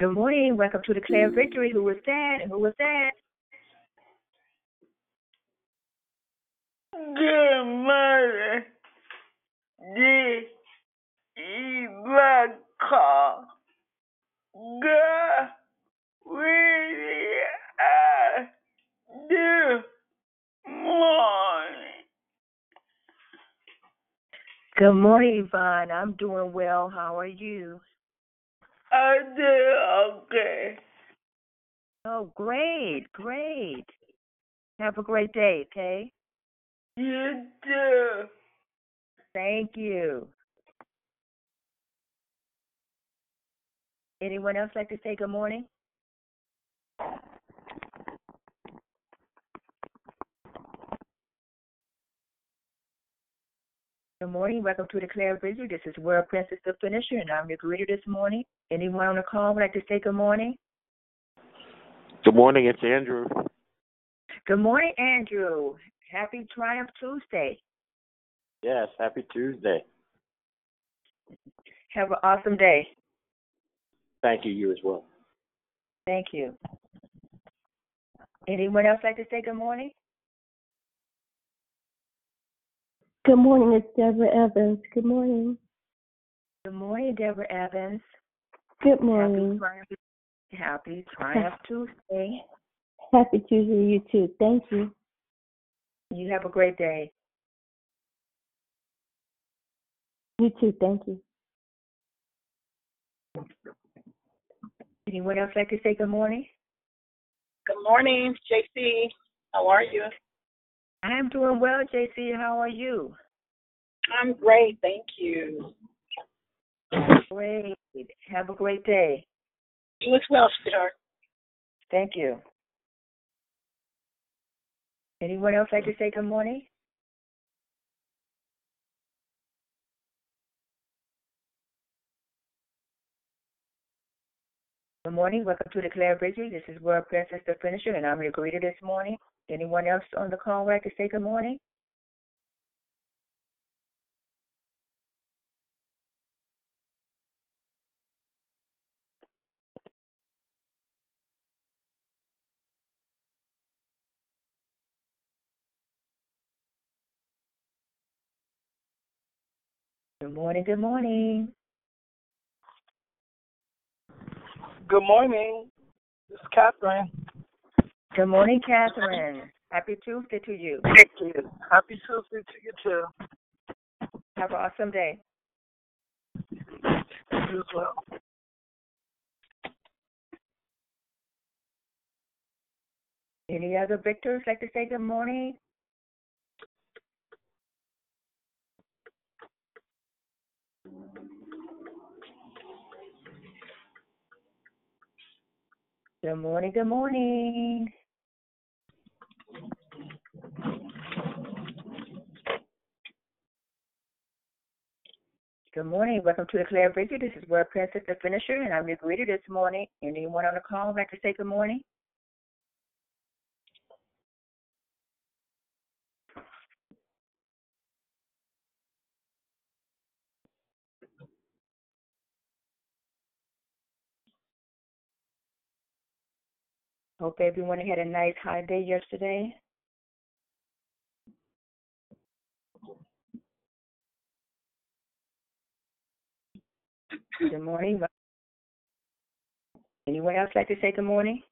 Good morning. Welcome to Declare Victory. Who was that? Who was that? Good morning. This is my call. God really uh, this morning. Good morning, Yvonne. I'm doing well. How are you? I did okay. Oh, great, great. Have a great day, okay? You too. Thank you. Anyone else like to say good morning? Good morning. Welcome to the Declare Victory. This is World Princess the Finisher, and I'm your greeter this morning. Anyone on the call would like to say good morning? Good morning, it's Andrew. Good morning, Andrew. Happy Triumph Tuesday. Yes, happy Tuesday. Have an awesome day. Thank you, you as well. Thank you. Anyone else like to say good morning? Good morning, it's Deborah Evans. Good morning. Good morning, Deborah Evans. Good morning. Happy Triumph, Happy Triumph Tuesday. Happy Tuesday to you too. Thank you. You have a great day. You too. Thank you. Anyone else like to say good morning? Good morning, JC. How are you? I'm doing well, JC. How are you? I'm great, thank you. Great. Have a great day. You as well, sweetheart. Thank you. Anyone else like to say good morning? Good morning. Welcome to Declare Victory. This is World Princess the Finisher, and I'm your greeter this morning. Anyone else on the call to say good morning? Good morning. Good morning. Good morning. This is Catherine. Good morning, Catherine. Happy Tuesday to you. Thank you. Happy Tuesday to you too. Have an awesome day. You as well. Any other victors like to say good morning? Good morning. Good morning. Good morning. Welcome to Declare Victory. This is World Princess the Finisher, and I'm your greeter this morning. Anyone on the call would like to say good morning? Hope everyone had a nice high day yesterday. Good morning. Anyone else like to say good morning?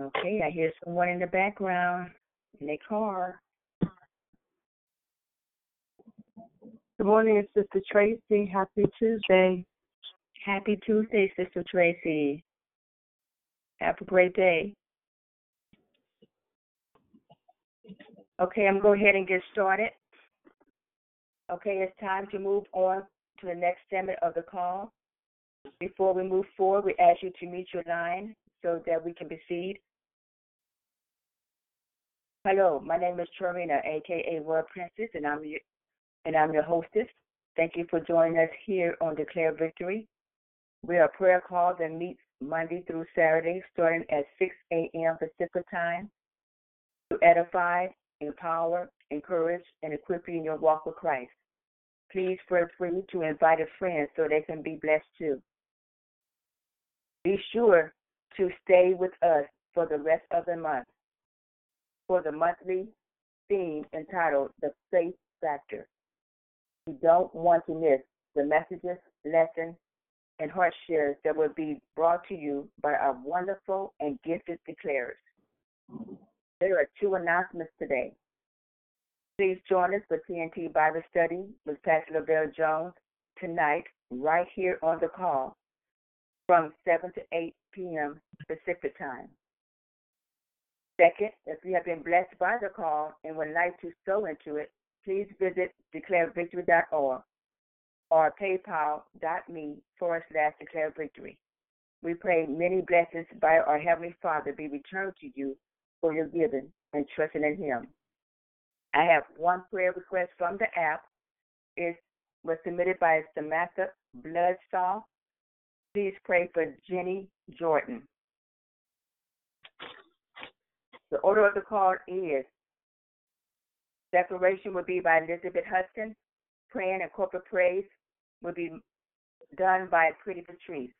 Okay, I hear someone in the background in their car. Good morning, it's Sister Tracy. Happy Tuesday. Happy Tuesday, Sister Tracy. Have a great day. Okay, I'm going to go ahead and get started. Okay, it's time to move on to the next segment of the call. Before we move forward, we ask you to mute your line so that we can proceed. Hello, my name is Trina, aka World Princess, and I'm your and I'm your hostess. Thank you for joining us here on Declare Victory. We are prayer call that meets Monday through Saturday, starting at 6 a.m. Pacific time, to edify, empower, encourage, and equip you in your walk with Christ. Please feel free to invite a friend so they can be blessed too. Be sure to stay with us for the rest of the month for the monthly theme entitled The Faith Factor. You don't want to miss the messages, lessons, and heart shares that will be brought to you by our wonderful and gifted declarers. There are two announcements today. Please join us for TNT Bible Study with Pastor Lavelle Jones tonight, right here on the call from 7 to 8 p.m. Pacific Time. Second, if you have been blessed by the call and would like to sow into it, please visit declarevictory.org or paypal.me forward slash declare victory. We pray many blessings by our Heavenly Father be returned to you for your giving and trusting in Him. I have one prayer request from the app. It was submitted by Samantha Bloodsaw. Please pray for Jenny Jordan. The order of the call is declaration will be by Elizabeth Hudson. Praying and corporate praise will be done by Pretty Patrice.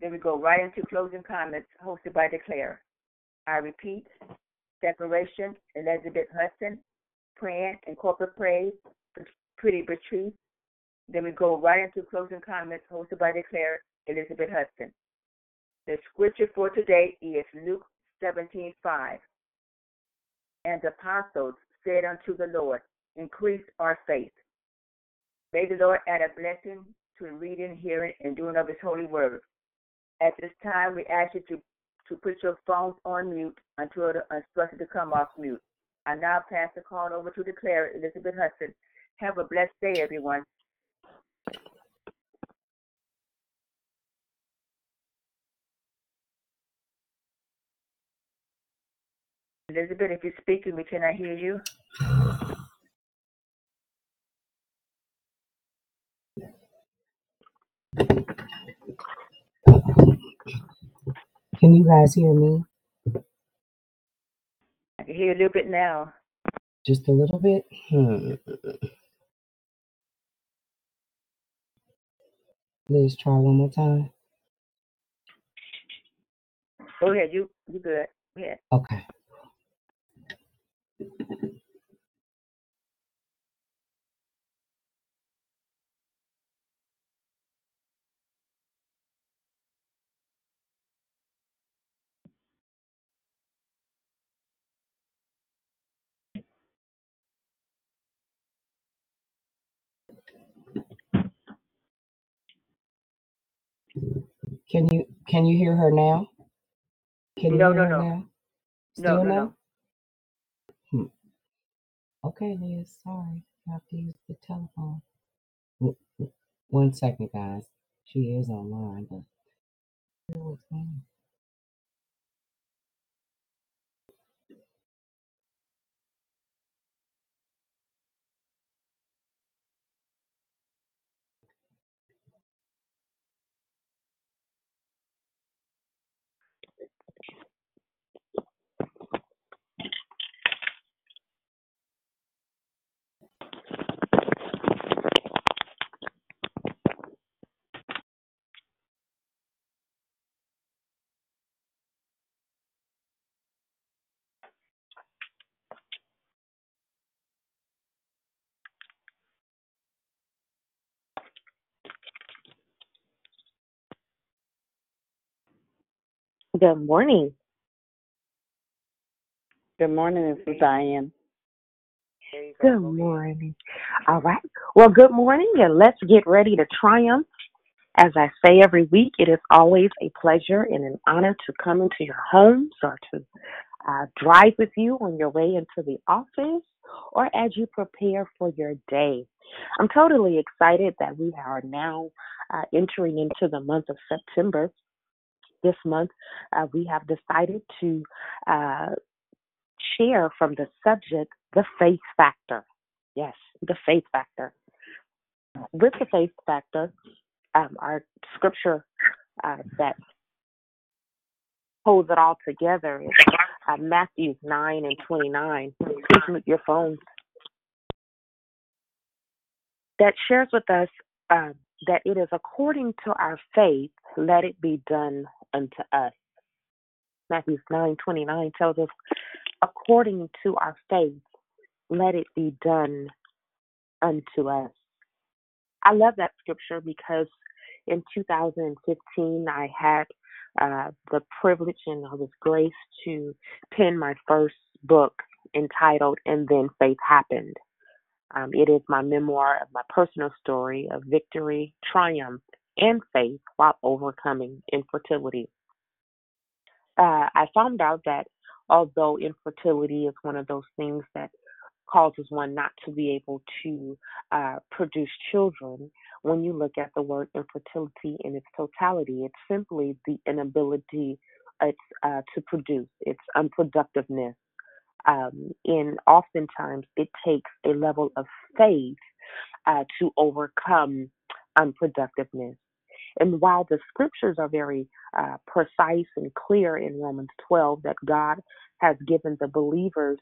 Then we go right into closing comments hosted by Declare. I repeat, declaration, Elizabeth Hudson, praying and corporate praise, Pretty Patrice. Then we go right into closing comments hosted by Declare, Elizabeth Hudson. The scripture for today is Luke 17:5. And apostles said unto the Lord, Increase our faith. May the Lord add a blessing to the reading, hearing, and doing of his holy word. At this time, we ask you to, to put your phones on mute until the instructed to come off mute. I now pass the call over to the declare Elizabeth Hudson. Have a blessed day, everyone. Elizabeth, if you're speaking, we cannot hear you. Can you guys hear me? I can hear a little bit now. Just a little bit? Hmm. Let's try one more time. Go ahead, you you good. Go ahead. Okay. Can you can you hear her now? Can you No, hear no, her no. now? No, Still no, no? no. Okay, Liz. Sorry, I have to use the telephone. W- w- One second, guys. She is online, but still it's on. Good morning. Good morning, this is Diane. There you go. Good morning. All right. Well, good morning, and let's get ready to triumph. As I say every week, it is always a pleasure and an honor to come into your homes or to uh, drive with you on your way into the office or as you prepare for your day. I'm totally excited that we are now uh, entering into the month of September. This month, uh, we have decided to uh, share from the subject, the faith factor. Yes, the faith factor. With the faith factor, um, our scripture uh, that holds it all together is uh, Matthew 9 and 29. Please your phones. That shares with us uh, that it is according to our faith, let it be done unto us. Matthew 9 29 tells us, according to our faith, let it be done unto us. I love that scripture because in 2015 I had uh, the privilege and I was graced to pen my first book entitled And Then Faith Happened. Um, it is my memoir of my personal story of victory, triumph, and faith while overcoming infertility. Uh, I found out that although infertility is one of those things that causes one not to be able to uh, produce children, when you look at the word infertility in its totality, it's simply the inability it's, uh, to produce, it's unproductiveness. Um, and oftentimes it takes a level of faith uh, to overcome unproductiveness. And while the scriptures are very uh, precise and clear in Romans 12 that God has given the believers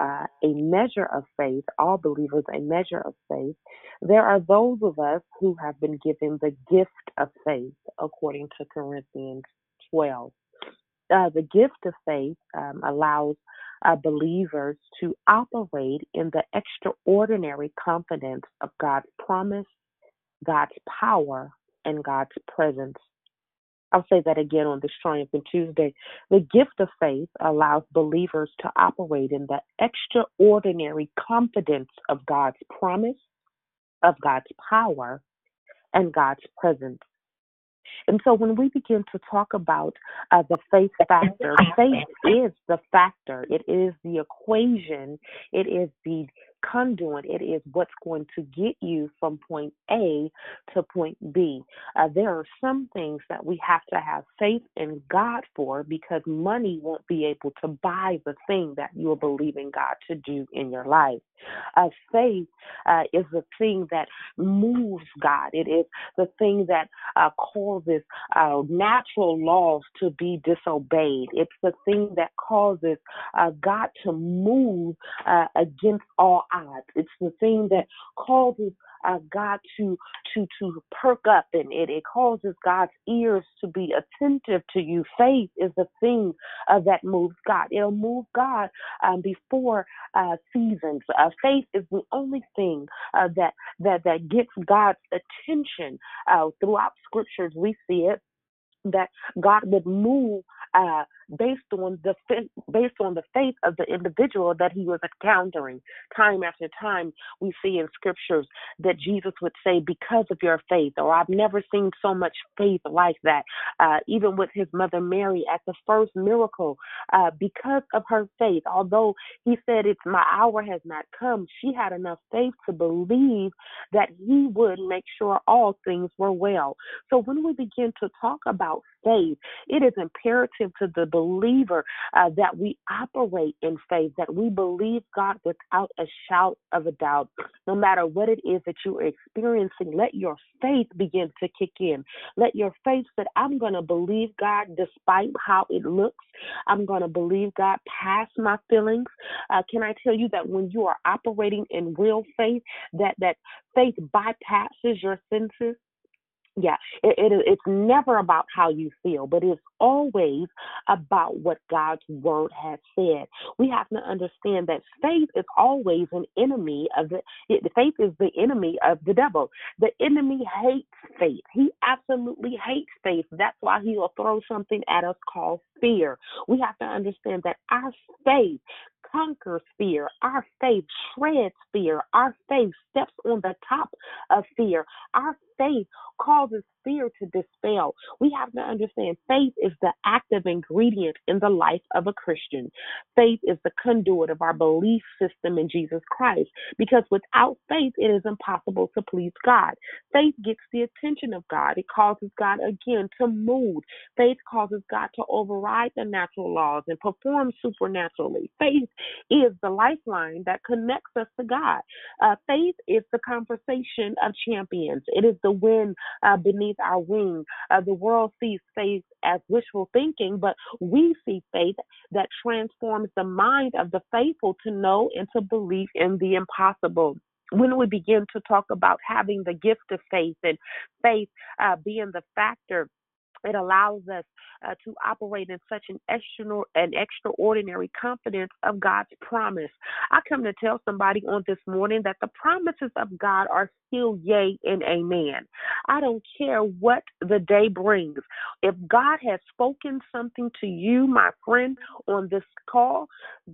uh, a measure of faith, all believers a measure of faith, there are those of us who have been given the gift of faith, according to Corinthians 12. Uh, the gift of faith um, allows uh, believers to operate in the extraordinary confidence of God's promise, God's power, and God's presence. I'll say that again on this Triumphant Tuesday. The gift of faith allows believers to operate in the extraordinary confidence of God's promise, of God's power, and God's presence. And so when we begin to talk about uh, the faith factor, faith is the factor, it is the equation, it is the conduit, it is what's going to get you from point A to point B. Uh, there are some things that we have to have faith in God for because money won't be able to buy the thing that you're believing God to do in your life. Uh, faith uh, is the thing that moves God. It is the thing that uh, causes uh, natural laws to be disobeyed. It's the thing that causes uh, God to move uh, against all odds. It's the thing that causes uh, God to to to perk up and it, it causes God's ears to be attentive to you. Faith is the thing uh, that moves God. It'll move God um, before uh, seasons. Uh, faith is the only thing uh, that that that gets God's attention. Uh, throughout scriptures, we see it that God would move uh, based on the based on the faith of the individual that he was encountering. Time after time, we see in scriptures that Jesus would say, "Because of your faith," or "I've never seen so much faith like that." Uh, even with his mother Mary at the first miracle, uh, because of her faith, although he said, "It's my hour has not come," she had enough faith to believe that he would make sure all things were well. So when we begin to talk about faith, it is imperative to the believer uh, that we operate in faith, that we believe God without a shout of a doubt. No matter what it is that you are experiencing, let your faith begin to kick in. Let your faith that I'm going to believe God despite how it looks. I'm going to believe God past my feelings. Uh, can I tell you that when you are operating in real faith, that that faith bypasses your senses? Yeah, it, it it's never about how you feel, but it's always about what God's word has said. We have to understand that faith is always an enemy of the it, faith is the enemy of the devil. The enemy hates faith. He absolutely hates faith. That's why he will throw something at us called fear. We have to understand that our faith conquers fear. Our faith shreds fear. Our faith steps on the top of fear. Our faith causes fear to dispel. We have to understand faith is the active ingredient in the life of a Christian. Faith is the conduit of our belief system in Jesus Christ because without faith, it is impossible to please God. Faith gets the attention of God, it causes God again to move. Faith causes God to override the natural laws and perform supernaturally. Faith is the lifeline that connects us to God. Uh, faith is the conversation of champions. It is the wind uh, beneath our wing. Uh, the world sees faith as wishful thinking, but we see faith that transforms the mind of the faithful to know and to believe in the impossible when we begin to talk about having the gift of faith and faith uh, being the factor it allows us uh, to operate in such an, extra, an extraordinary confidence of God's promise. I come to tell somebody on this morning that the promises of God are still yea and amen. I don't care what the day brings. If God has spoken something to you, my friend, on this call,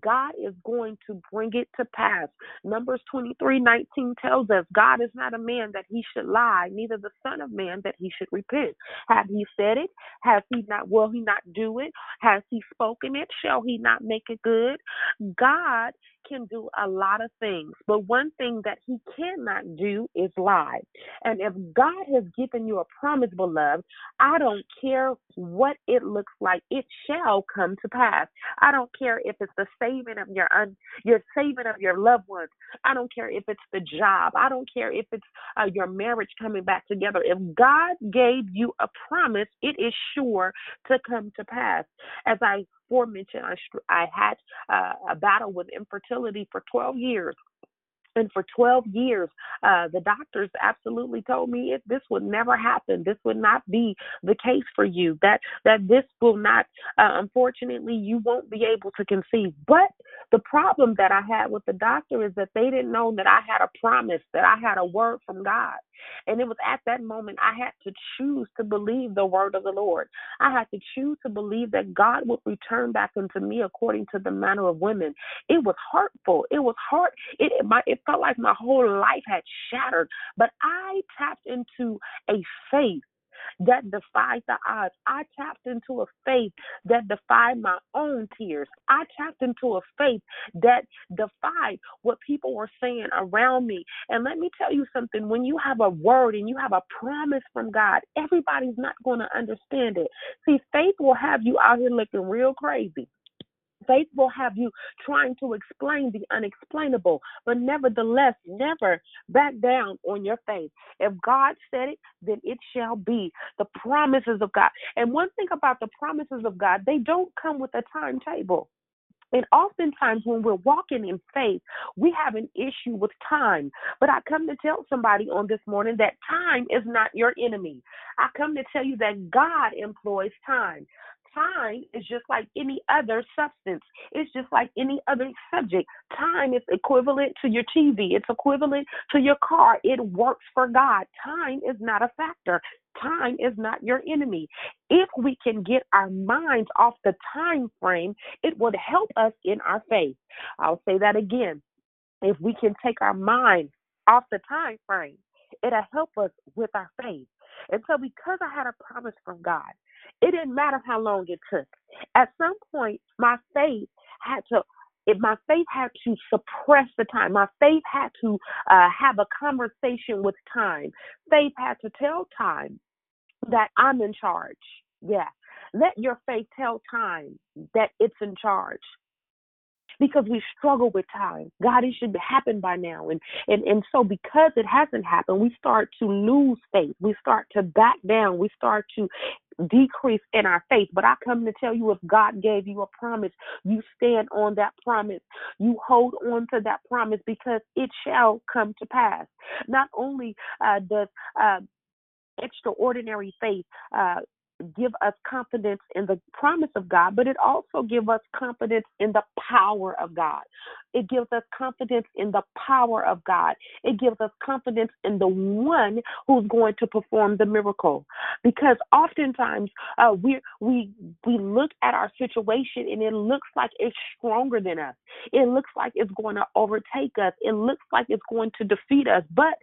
God is going to bring it to pass. Numbers 23 19 tells us God is not a man that he should lie, neither the Son of Man that he should repent. Have he said it? Has he not, will he not do it? Has he spoken it? Shall he not make it good? God can do a lot of things, but one thing that he cannot do is lie. And if God has given you a promise, beloved, I don't care what it looks like, it shall come to pass. I don't care if it's the saving of your un, your saving of your loved ones. I don't care if it's the job. I don't care if it's uh, your marriage coming back together. If God gave you a promise, it is sure to come to pass. As I aforementioned, I, I had uh, a battle with infertility for 12 years. And for 12 years, uh, the doctors absolutely told me it, this would never happen. This would not be the case for you. That that this will not. Uh, unfortunately, you won't be able to conceive. But the problem that I had with the doctor is that they didn't know that I had a promise, that I had a word from God. And it was at that moment I had to choose to believe the word of the Lord. I had to choose to believe that God would return back unto me according to the manner of women. It was hurtful. It was hard. It it, my, it felt like my whole life had shattered. But I tapped into a faith that defied the odds. I tapped into a faith that defied my own tears. I tapped into a faith that defied what people were saying around me. And let me tell you something when you have a word and you have a promise from God, everybody's not going to understand it. See, faith will have you out here looking real crazy. Faith will have you trying to explain the unexplainable, but nevertheless, never back down on your faith. If God said it, then it shall be. The promises of God. And one thing about the promises of God, they don't come with a timetable. And oftentimes, when we're walking in faith, we have an issue with time. But I come to tell somebody on this morning that time is not your enemy. I come to tell you that God employs time time is just like any other substance. It's just like any other subject. Time is equivalent to your TV, it's equivalent to your car. It works for God. Time is not a factor. Time is not your enemy. If we can get our minds off the time frame, it would help us in our faith. I'll say that again. If we can take our mind off the time frame, it'll help us with our faith. And so, because I had a promise from God, it didn't matter how long it took. At some point, my faith had to if my faith had to suppress the time. My faith had to uh, have a conversation with time. Faith had to tell time that I'm in charge. Yeah. Let your faith tell time that it's in charge because we struggle with time. God, it should happen by now. And, and, and so because it hasn't happened, we start to lose faith. We start to back down. We start to decrease in our faith. But I come to tell you if God gave you a promise, you stand on that promise. You hold on to that promise because it shall come to pass. Not only uh, does uh, extraordinary faith uh, give us confidence in the promise of God, but it also gives us confidence in the power of God. It gives us confidence in the power of God. It gives us confidence in the one who's going to perform the miracle. Because oftentimes uh, we we we look at our situation and it looks like it's stronger than us. It looks like it's going to overtake us. It looks like it's going to defeat us. But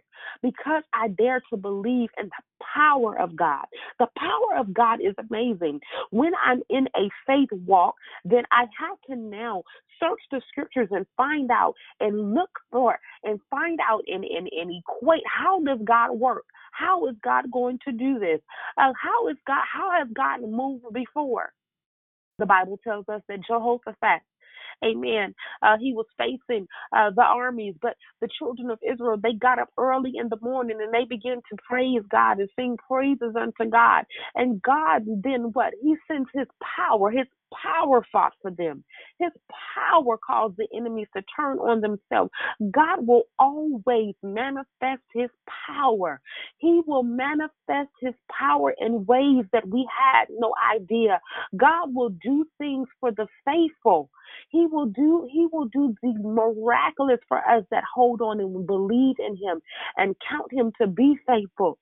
because I dare to believe in the power of God. The power of God is amazing. When I'm in a faith walk, then I have to now search the scriptures and find out and look for and find out and, and, and equate how does God work? How is God going to do this? Uh, how is God how has God moved before? The Bible tells us that Jehoshaphat Amen. Uh, he was facing uh, the armies, but the children of Israel, they got up early in the morning and they began to praise God and sing praises unto God. And God then what? He sends his power, his power fought for them. His power caused the enemies to turn on themselves. God will always manifest his power. He will manifest his power in ways that we had no idea. God will do things for the faithful. He will do he will do the miraculous for us that hold on and believe in him and count him to be faithful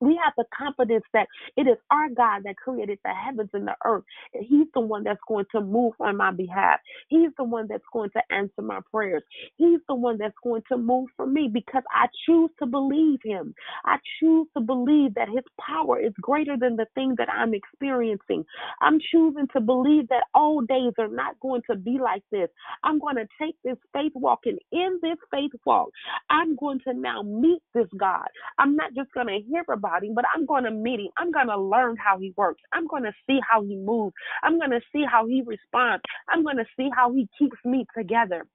we have the confidence that it is our God that created the heavens and the earth. He's the one that's going to move on my behalf. He's the one that's going to answer my prayers. He's the one that's going to move for me because I choose to believe Him. I choose to believe that His power is greater than the thing that I'm experiencing. I'm choosing to believe that all days are not going to be like this. I'm going to take this faith walk, and in this faith walk, I'm going to now meet this God. I'm not just going to hear about about him, but I'm going to meet him. I'm going to learn how he works. I'm going to see how he moves. I'm going to see how he responds. I'm going to see how he keeps me together.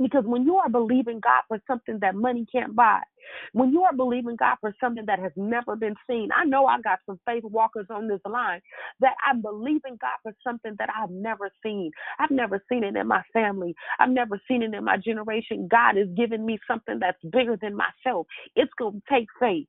Because when you are believing God for something that money can't buy, when you are believing God for something that has never been seen, I know I got some faith walkers on this line that I'm believing God for something that I've never seen. I've never seen it in my family. I've never seen it in my generation. God is giving me something that's bigger than myself. It's going to take faith.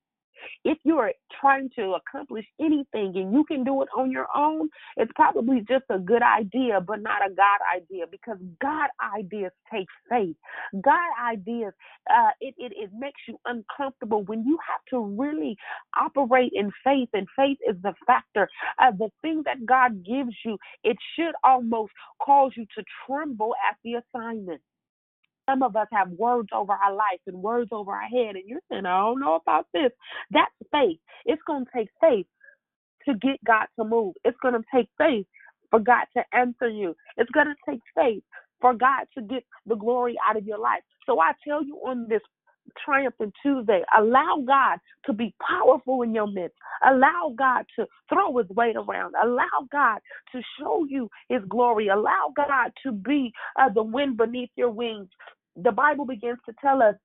If you are trying to accomplish anything and you can do it on your own, it's probably just a good idea, but not a God idea because God ideas take faith. God ideas, uh, it, it, it makes you uncomfortable when you have to really operate in faith, and faith is the factor. Uh, the thing that God gives you, it should almost cause you to tremble at the assignment. Some of us have words over our life and words over our head, and you're saying, I don't know about this. That's faith. It's going to take faith to get God to move. It's going to take faith for God to answer you. It's going to take faith for God to get the glory out of your life. So I tell you on this triumphant Tuesday, allow God to be powerful in your midst. Allow God to throw his weight around. Allow God to show you his glory. Allow God to be uh, the wind beneath your wings the Bible begins to tell us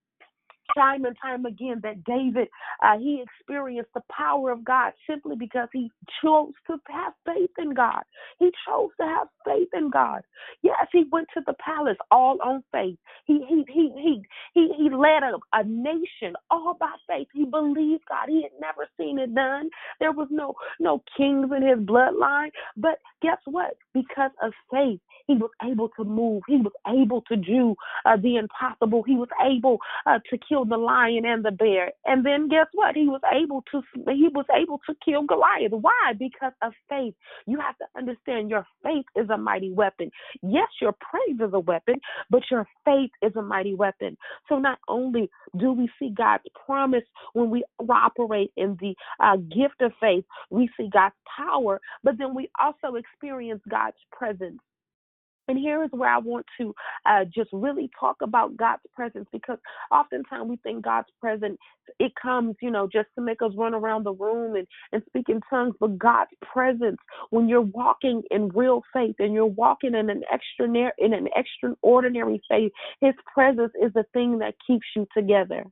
time and time again that David uh, he experienced the power of God simply because he chose to have faith in God. He chose to have faith in God. Yes, he went to the palace all on faith. He he he he he, he led a, a nation all by faith. He believed God. He had never seen it done. There was no no kings in his bloodline. But guess what? Because of faith, he was able to move. He was able to do uh, the impossible. He was able uh, to kill the lion and the bear. And then guess what? He was able to he was able to kill Goliath. Why? Because of faith. You have to understand your faith is a mighty weapon. Yes, your praise is a weapon, but your faith is a mighty weapon. So not only do we see God's promise when we operate in the uh, gift of faith, we see God's power, but then we also experience God's presence. And here is where I want to uh, just really talk about God's presence because oftentimes we think God's presence it comes, you know, just to make us run around the room and, and speak in tongues. But God's presence, when you're walking in real faith and you're walking in an extraordinary in an extraordinary faith, His presence is the thing that keeps you together.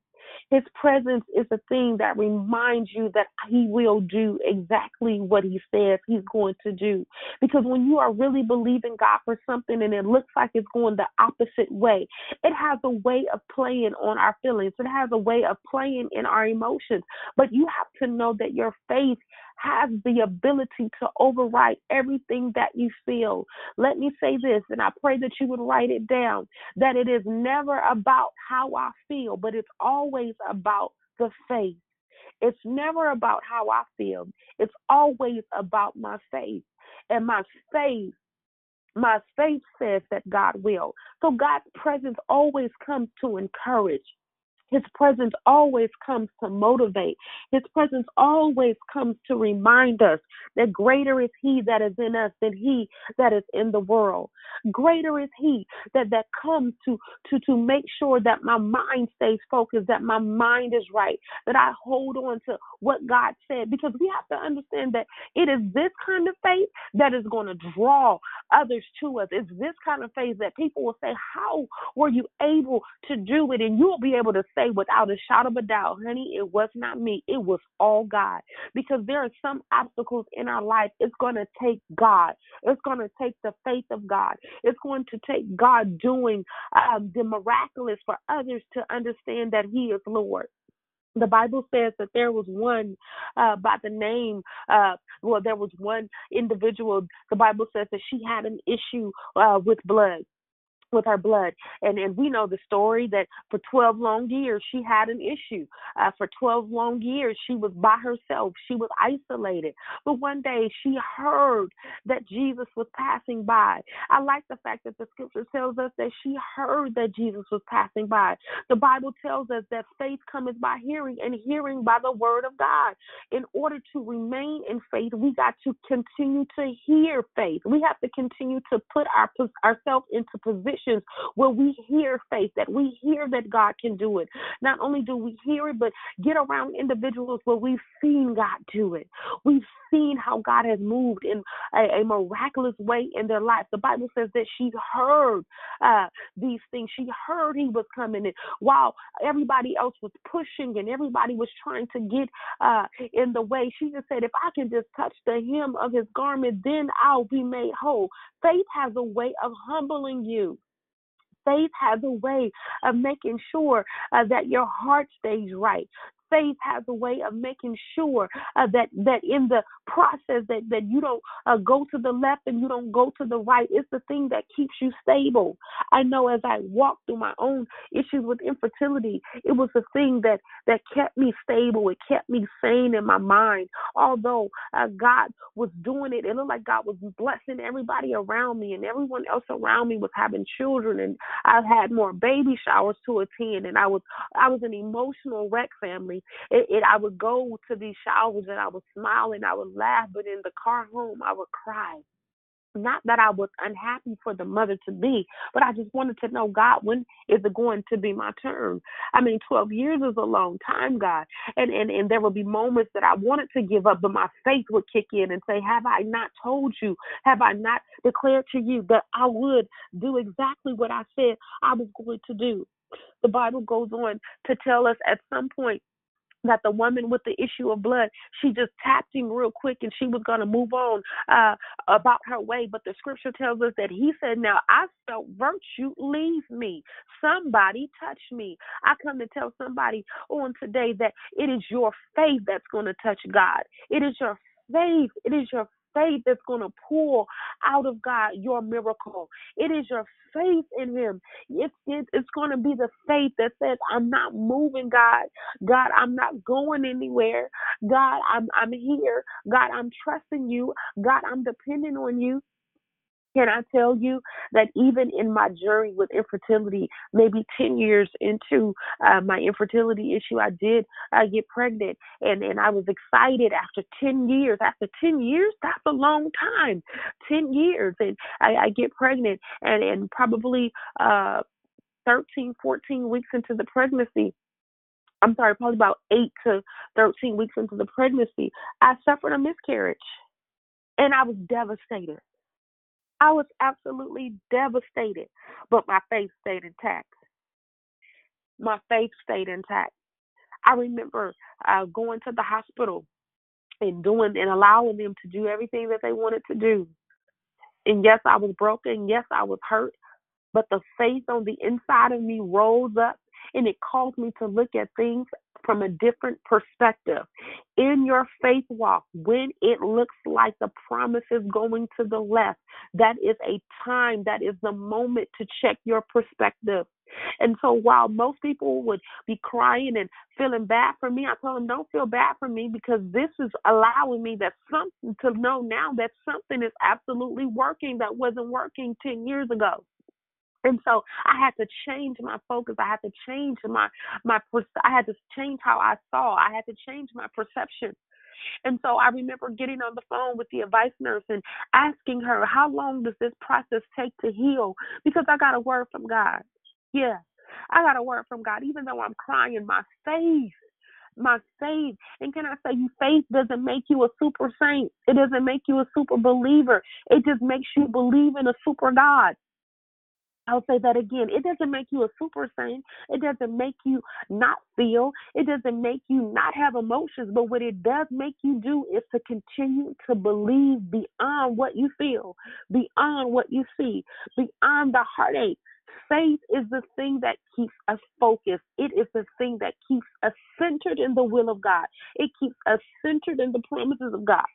His presence is a thing that reminds you that He will do exactly what He says He's going to do. Because when you are really believing God for something and it looks like it's going the opposite way, it has a way of playing on our feelings, it has a way of playing in our emotions. But you have to know that your faith has the ability to override everything that you feel. Let me say this, and I pray that you would write it down that it is never about how I feel, but it's always about the faith. It's never about how I feel, it's always about my faith. And my faith my faith says that God will. So God's presence always comes to encourage. His presence always comes to motivate. His presence always comes to remind us that greater is He that is in us than He that is in the world. Greater is He that that comes to to to make sure that my mind stays focused, that my mind is right, that I hold on to what God said. Because we have to understand that it is this kind of faith that is going to draw others to us. It's this kind of faith that people will say, "How were you able to do it?" And you will be able to say without a shadow of a doubt, honey, it was not me. It was all God. Because there are some obstacles in our life. It's going to take God. It's going to take the faith of God. It's going to take God doing um, the miraculous for others to understand that He is Lord the Bible says that there was one uh, by the name, uh, well, there was one individual. The Bible says that she had an issue uh, with blood with her blood. And and we know the story that for 12 long years she had an issue. Uh, for 12 long years she was by herself. She was isolated. But one day she heard that Jesus was passing by. I like the fact that the scripture tells us that she heard that Jesus was passing by. The Bible tells us that faith comes by hearing and hearing by the word of God. In order to remain in faith, we got to continue to hear faith. We have to continue to put our ourselves into position where we hear faith, that we hear that God can do it. Not only do we hear it, but get around individuals where we've seen God do it. We've seen how God has moved in a, a miraculous way in their life. The Bible says that she heard uh, these things. She heard He was coming, and while everybody else was pushing and everybody was trying to get uh, in the way, she just said, "If I can just touch the hem of His garment, then I'll be made whole." Faith has a way of humbling you faith has a way of making sure uh, that your heart stays right faith has a way of making sure uh, that that in the process that that you don't uh, go to the left and you don't go to the right. It's the thing that keeps you stable. I know as I walked through my own issues with infertility, it was the thing that that kept me stable. It kept me sane in my mind. Although uh, God was doing it, it looked like God was blessing everybody around me, and everyone else around me was having children, and I had more baby showers to attend, and I was I was an emotional wreck family it, it I would go to these showers and I would smile and I would laugh, but in the car home I would cry. Not that I was unhappy for the mother to be, but I just wanted to know, God, when is it going to be my turn? I mean, 12 years is a long time, God. And, and, and there would be moments that I wanted to give up, but my faith would kick in and say, Have I not told you? Have I not declared to you that I would do exactly what I said I was going to do? The Bible goes on to tell us at some point that the woman with the issue of blood, she just tapped him real quick and she was going to move on uh, about her way. But the scripture tells us that he said, Now I felt virtue leave me. Somebody touch me. I come to tell somebody on today that it is your faith that's going to touch God. It is your faith. It is your faith that's going to pull out of God your miracle. It is your faith in Him. It's, it, it's going to be the faith that says, I'm not moving, God. God, I'm not going anywhere. God, I'm, I'm here. God, I'm trusting you. God, I'm depending on you. Can I tell you that even in my journey with infertility, maybe 10 years into uh, my infertility issue, I did uh, get pregnant and, and I was excited after 10 years. After 10 years, that's a long time. 10 years. And I, I get pregnant and, and probably uh, 13, 14 weeks into the pregnancy, I'm sorry, probably about 8 to 13 weeks into the pregnancy, I suffered a miscarriage and I was devastated. I was absolutely devastated, but my faith stayed intact. My faith stayed intact. I remember uh, going to the hospital and doing and allowing them to do everything that they wanted to do. And yes, I was broken. Yes, I was hurt. But the faith on the inside of me rose up and it caused me to look at things from a different perspective. In your faith walk, when it looks like the promise is going to the left, that is a time, that is the moment to check your perspective. And so while most people would be crying and feeling bad for me, I told them, don't feel bad for me because this is allowing me that something to know now that something is absolutely working that wasn't working 10 years ago. And so I had to change my focus. I had to change my my I had to change how I saw. I had to change my perception. And so I remember getting on the phone with the advice nurse and asking her, How long does this process take to heal? Because I got a word from God. Yeah, I got a word from God. Even though I'm crying, my faith, my faith. And can I say you faith doesn't make you a super saint. It doesn't make you a super believer. It just makes you believe in a super God. I'll say that again. It doesn't make you a super saint. It doesn't make you not feel. It doesn't make you not have emotions. But what it does make you do is to continue to believe beyond what you feel, beyond what you see, beyond the heartache. Faith is the thing that keeps us focused. It is the thing that keeps us centered in the will of God. It keeps us centered in the promises of God.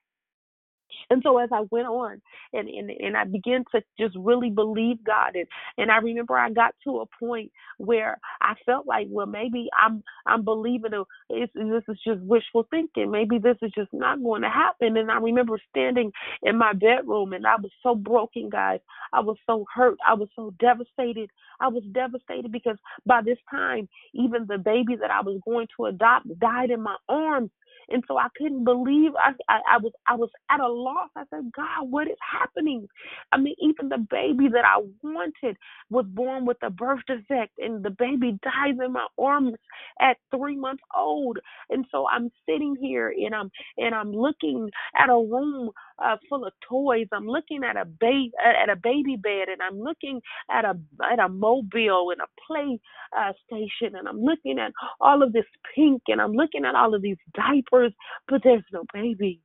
And so as I went on and, and, and I began to just really believe God and, and I remember I got to a point where I felt like, well, maybe I'm I'm believing this is just wishful thinking. Maybe this is just not going to happen. And I remember standing in my bedroom and I was so broken, guys. I was so hurt. I was so devastated. I was devastated because by this time, even the baby that I was going to adopt died in my arms. And so I couldn't believe I, I, I was I was at a loss. I said, God, what is happening? I mean, even the baby that I wanted was born with a birth defect, and the baby dies in my arms at three months old. And so I'm sitting here and I'm and I'm looking at a room uh, full of toys. I'm looking at a baby at a baby bed, and I'm looking at a at a mobile and a play uh, station, and I'm looking at all of this pink, and I'm looking at all of these diapers, but there's no baby.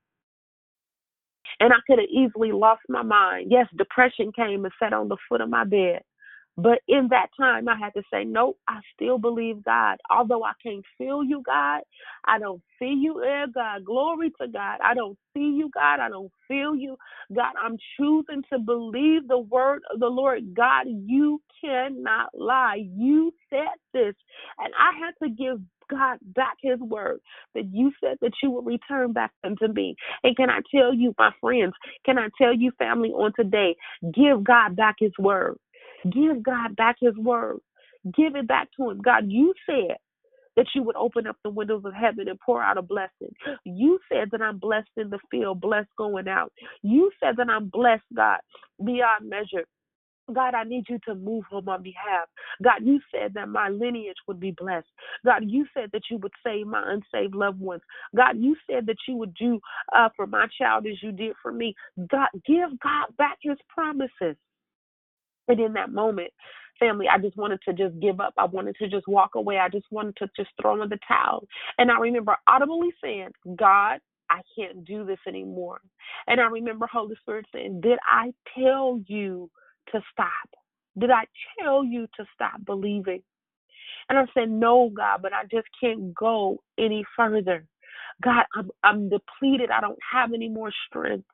And I could have easily lost my mind. Yes, depression came and sat on the foot of my bed. But in that time, I had to say, nope, I still believe God. Although I can't feel you, God, I don't see you, eh, God. Glory to God. I don't see you, God. I don't feel you. God, I'm choosing to believe the word of the Lord. God, you cannot lie. You said this. And I had to give God back his word that you said that you will return back unto me. And can I tell you, my friends, can I tell you, family, on today, give God back his word. Give God back his word. Give it back to him. God, you said that you would open up the windows of heaven and pour out a blessing. You said that I'm blessed in the field, blessed going out. You said that I'm blessed, God, beyond measure. God, I need you to move on my behalf. God, you said that my lineage would be blessed. God, you said that you would save my unsaved loved ones. God, you said that you would do uh, for my child as you did for me. God, give God back his promises. In that moment, family, I just wanted to just give up. I wanted to just walk away. I just wanted to just throw in the towel. And I remember audibly saying, God, I can't do this anymore. And I remember Holy Spirit saying, Did I tell you to stop? Did I tell you to stop believing? And I said, No, God, but I just can't go any further. God, I'm I'm depleted. I don't have any more strength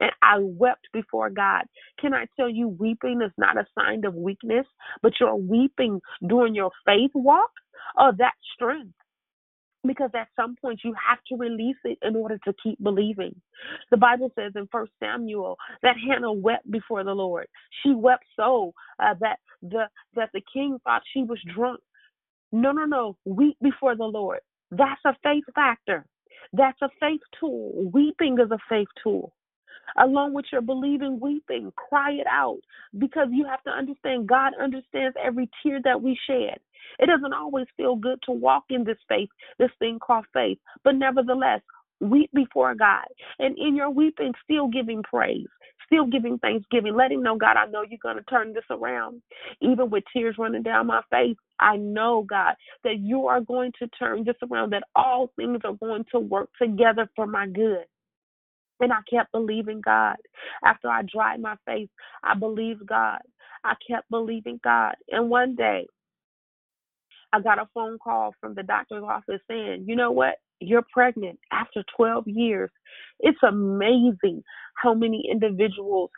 and I wept before God. Can I tell you, weeping is not a sign of weakness, but you're weeping during your faith walk of that strength. Because at some point you have to release it in order to keep believing. The Bible says in First Samuel that Hannah wept before the Lord. She wept so uh, that the that the king thought she was drunk. No, no, no. Weep before the Lord. That's a faith factor. That's a faith tool. Weeping is a faith tool along with your believing, weeping, cry it out because you have to understand God understands every tear that we shed. It doesn't always feel good to walk in this faith, this thing called faith, but nevertheless, weep before God. And in your weeping, still giving praise, still giving thanksgiving, letting know, God, I know you're going to turn this around. Even with tears running down my face, I know, God, that you are going to turn this around, that all things are going to work together for my good. And I kept believing God. After I dried my face, I believed God. I kept believing God. And one day, I got a phone call from the doctor's office saying, you know what? You're pregnant after 12 years. It's amazing how many individuals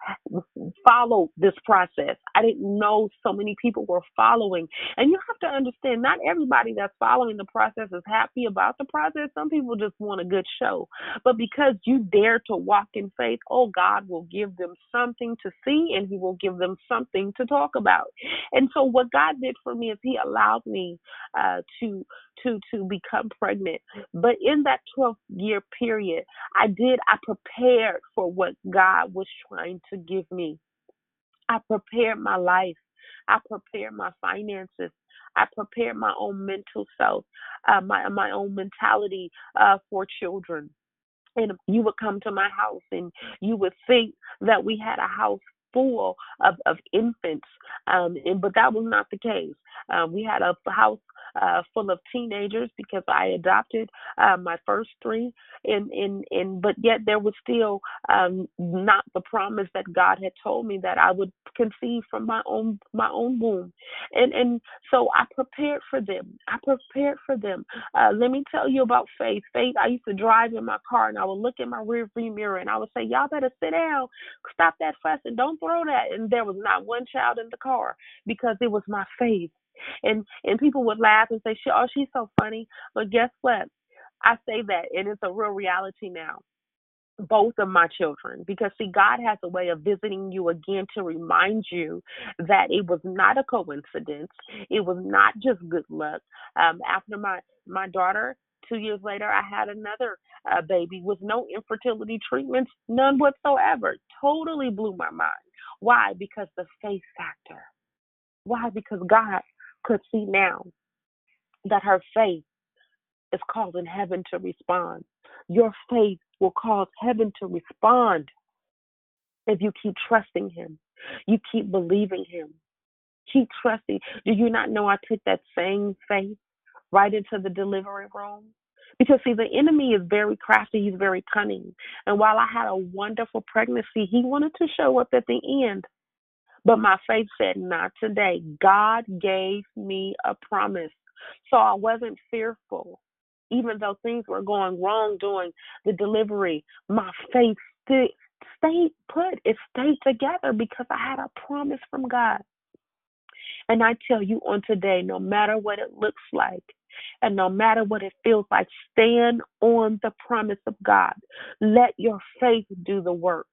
follow this process. I didn't know so many people were following. And you have to understand, not everybody that's following the process is happy about the process. Some people just want a good show. But because you dare to walk in faith, oh, God will give them something to see and He will give them something to talk about. And so, what God did for me is He allowed me uh, to to to become pregnant. But in that 12 year period, I did I prepared for what God was trying to give me. I prepared my life. I prepared my finances. I prepared my own mental self, uh, my my own mentality uh, for children. And you would come to my house, and you would think that we had a house full of, of infants, um, and, but that was not the case. Uh, we had a house uh, full of teenagers because I adopted uh, my first three, and and and but yet there was still um, not the promise that God had told me that I would conceive from my own my own womb, and and so I prepared for them. I prepared for them. Uh, let me tell you about faith. Faith. I used to drive in my car and I would look in my rearview mirror and I would say, "Y'all better sit down, stop that fussing, don't throw that." And there was not one child in the car because it was my faith. And and people would laugh and say, she, "Oh, she's so funny." But guess what? I say that, and it's a real reality now. Both of my children, because see, God has a way of visiting you again to remind you that it was not a coincidence. It was not just good luck. Um, after my my daughter, two years later, I had another uh, baby with no infertility treatments, none whatsoever. Totally blew my mind. Why? Because the faith factor. Why? Because God could see now that her faith is causing heaven to respond. Your faith will cause heaven to respond if you keep trusting Him, you keep believing Him, keep trusting. Do you not know I took that same faith right into the delivery room? Because, see, the enemy is very crafty, he's very cunning. And while I had a wonderful pregnancy, he wanted to show up at the end but my faith said, not today. God gave me a promise. So I wasn't fearful. Even though things were going wrong during the delivery, my faith st- stayed put. It stayed together because I had a promise from God. And I tell you on today, no matter what it looks like, and no matter what it feels like, stand on the promise of God. Let your faith do the work.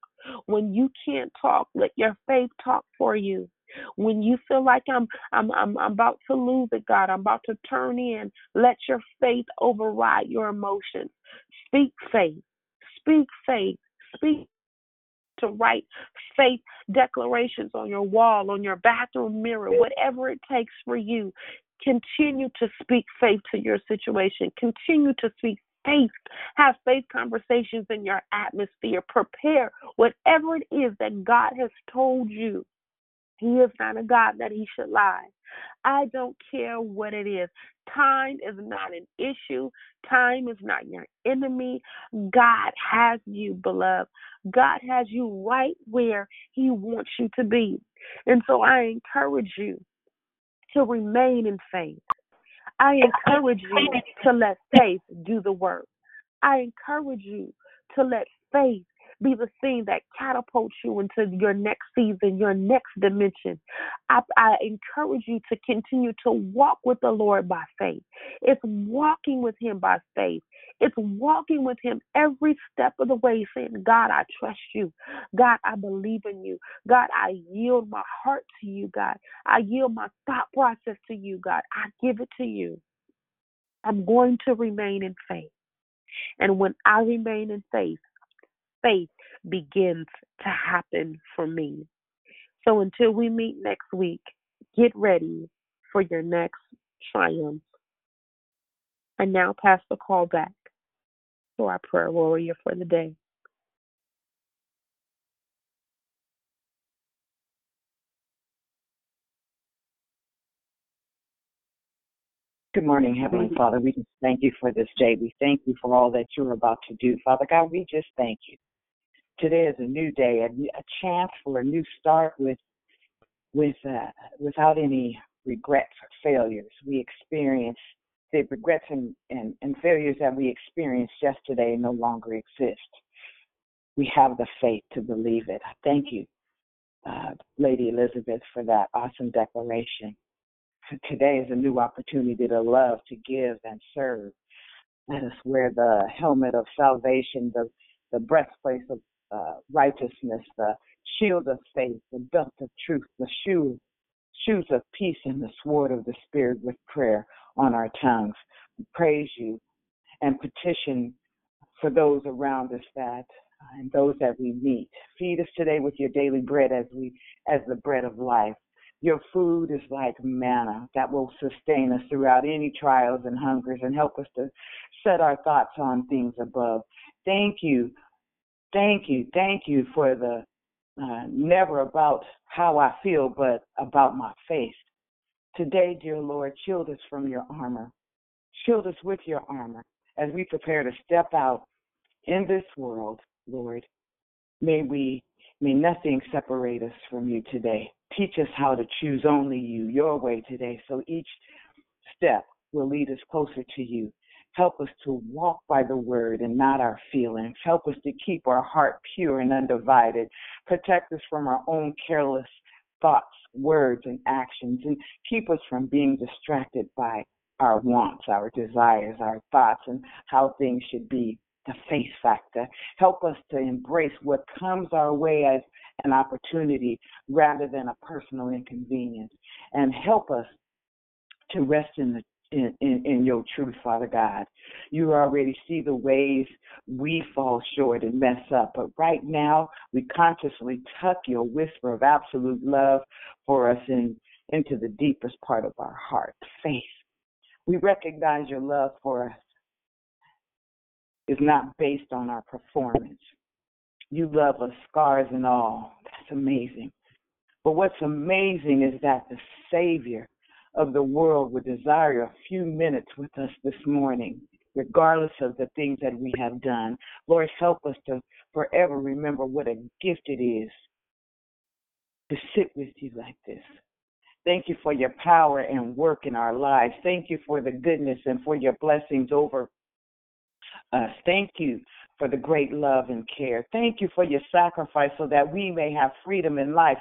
When you can't talk, let your faith talk for you. When you feel like I'm I'm I'm, I'm about to lose it, God, I'm about to turn in, let your faith override your emotions. Speak faith. Speak faith. Speak to write faith declarations on your wall, on your bathroom mirror, whatever it takes for you. Continue to speak faith to your situation. Continue to speak faith. Have faith conversations in your atmosphere. Prepare whatever it is that God has told you. He is not a God that he should lie. I don't care what it is. Time is not an issue. Time is not your enemy. God has you, beloved. God has you right where He wants you to be. And so I encourage you to remain in faith. I encourage you to let faith do the work. I encourage you to let faith be the thing that catapults you into your next season, your next dimension. I, I, encourage you to continue to walk with the Lord by faith. It's walking with Him by faith. It's walking with Him every step of the way, saying, God, I trust you. God, I believe in you. God, I yield my heart to you, God. I yield my thought process to you, God. I give it to you. I'm going to remain in faith. And when I remain in faith, faith begins to happen for me. So until we meet next week, get ready for your next triumph. I now pass the call back to our prayer warrior for the day. Good morning, Heavenly Father. We just thank you for this day. We thank you for all that you're about to do. Father God, we just thank you. Today is a new day, a, a chance for a new start with, with, uh, without any regrets or failures. We experience the regrets and, and, and failures that we experienced yesterday no longer exist. we have the faith to believe it. Thank you, uh, Lady Elizabeth, for that awesome declaration. Today is a new opportunity to love, to give, and serve. Let us wear the helmet of salvation, the, the breastplate of uh, righteousness, the shield of faith, the belt of truth, the shoe, shoes of peace, and the sword of the Spirit with prayer on our tongues. We praise you and petition for those around us that and those that we meet. Feed us today with your daily bread as we as the bread of life. Your food is like manna that will sustain us throughout any trials and hungers and help us to set our thoughts on things above. Thank you. Thank you. Thank you for the uh, never about how I feel, but about my faith. Today, dear Lord, shield us from your armor. Shield us with your armor as we prepare to step out in this world, Lord. May we, may nothing separate us from you today. Teach us how to choose only you, your way today, so each step will lead us closer to you. Help us to walk by the word and not our feelings. Help us to keep our heart pure and undivided. Protect us from our own careless thoughts, words, and actions, and keep us from being distracted by our wants, our desires, our thoughts, and how things should be. The faith factor. Help us to embrace what comes our way as an opportunity rather than a personal inconvenience. And help us to rest in the in, in, in, your truth, Father God. You already see the ways we fall short and mess up. But right now, we consciously tuck your whisper of absolute love for us in, into the deepest part of our heart, faith. We recognize your love for us is not based on our performance. You love us, scars and all. That's amazing. But what's amazing is that the Savior of the world would desire a few minutes with us this morning, regardless of the things that we have done. Lord, help us to forever remember what a gift it is to sit with you like this. Thank you for your power and work in our lives. Thank you for the goodness and for your blessings over us. Thank you for the great love and care. Thank you for your sacrifice so that we may have freedom in life.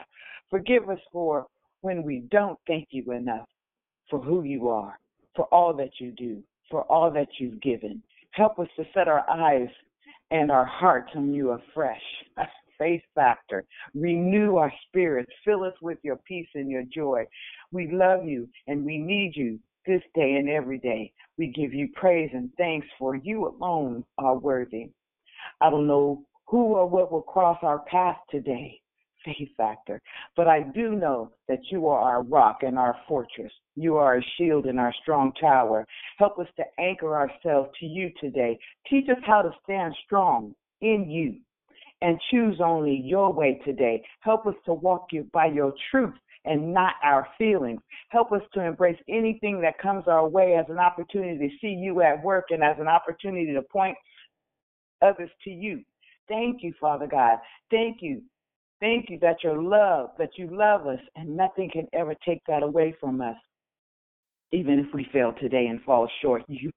Forgive us for when we don't thank you enough for who you are, for all that you do, for all that you've given. Help us to set our eyes and our hearts on you afresh. Faith factor. Renew our spirits. Fill us with your peace and your joy. We love you and we need you this day and every day. We give you praise and thanks for you alone are worthy. I don't know who or what will cross our path today, faith factor. But I do know that you are our rock and our fortress. You are a shield and our strong tower. Help us to anchor ourselves to you today. Teach us how to stand strong in you and choose only your way today. Help us to walk you by your truth and not our feelings. Help us to embrace anything that comes our way as an opportunity to see you at work and as an opportunity to point others to you. Thank you, Father God. Thank you Thank you that your love, that you love us, and nothing can ever take that away from us. Even if we fail today and fall short, you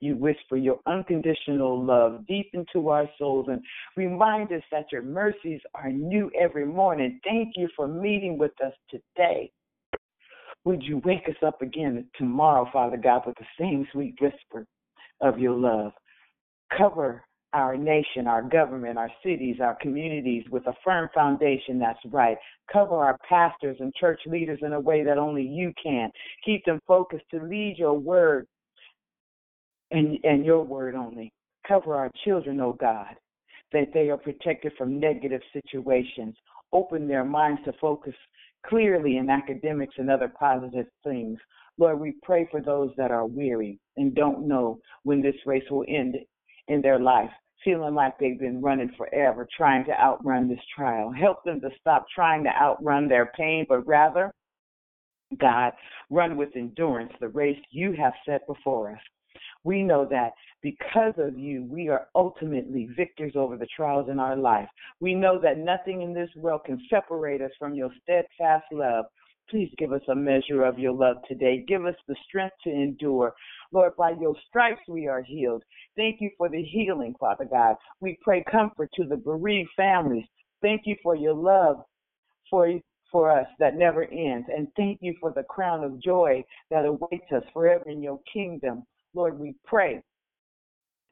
you whisper your unconditional love deep into our souls and remind us that your mercies are new every morning. Thank you for meeting with us today. Would you wake us up again tomorrow, Father God, with the same sweet whisper of your love? Cover our nation, our government, our cities, our communities with a firm foundation that's right. Cover our pastors and church leaders in a way that only you can. Keep them focused to lead your word and, and your word only. Cover our children, oh God, that they are protected from negative situations. Open their minds to focus clearly in academics and other positive things. Lord, we pray for those that are weary and don't know when this race will end in their life feeling like they've been running forever, trying to outrun this trial. Help them to stop trying to outrun their pain, but rather, God, run with endurance the race you have set before us. We know that because of you, we are ultimately victors over the trials in our life. We know that nothing in this world can separate us from your steadfast love. Please give us a measure of your love today. Give us the strength to endure. Lord, by your stripes we are healed. Thank you for the healing, Father God. We pray comfort to the bereaved families. Thank you for your love for for us that never ends. And thank you for the crown of joy that awaits us forever in your kingdom. Lord, we pray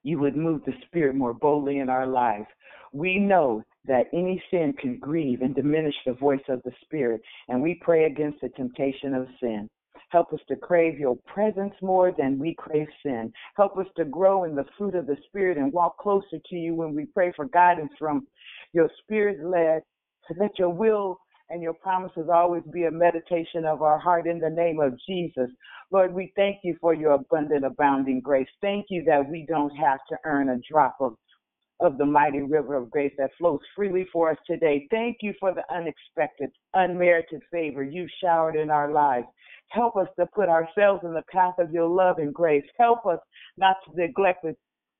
you would move the Spirit more boldly in our lives. We know that any sin can grieve and diminish the voice of the Spirit, and we pray against the temptation of sin. Help us to crave your presence more than we crave sin. Help us to grow in the fruit of the Spirit and walk closer to you when we pray for guidance from your Spirit led, so that your will and your promises always be a meditation of our heart in the name of Jesus. Lord, we thank you for your abundant, abounding grace. Thank you that we don't have to earn a drop of of the mighty river of grace that flows freely for us today. Thank you for the unexpected, unmerited favor you've showered in our lives. Help us to put ourselves in the path of your love and grace. Help us not to neglect the,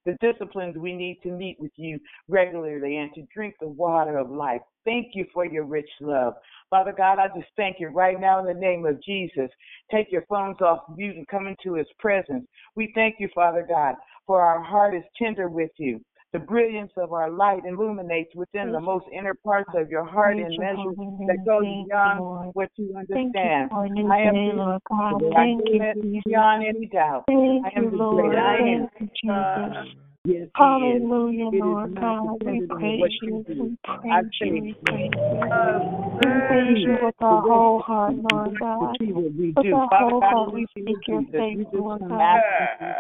the disciplines we need to meet with you regularly and to drink the water of life. Thank you for your rich love. Father God, I just thank you right now in the name of Jesus. Take your phones off mute and come into his presence. We thank you, Father God, for our heart is tender with you. The brilliance of our light illuminates within the most inner parts of your heart and measures that goes beyond what you understand. I am. I do it beyond any doubt. I am the great I am. Thank you, Jesus. Yes, he is. Hallelujah, Lord God. We praise you. you. We praise you. We praise you. Uh, we praise you with our whole heart, Lord God. See what we With our whole heart, we the seek your Jesus, face, we Lord God.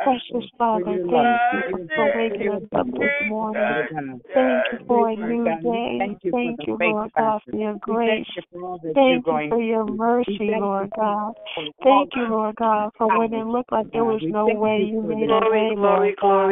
Precious Father, thank you for your for grace, waking us up this morning. Thank you for a new day. thank you for Thank the Lord God, for your grace. thank you for all that you're Thank you going for your to do. We mercy, Lord God. Thank you, Lord God, for when it looked like there was no way, you you made a way, Lord God.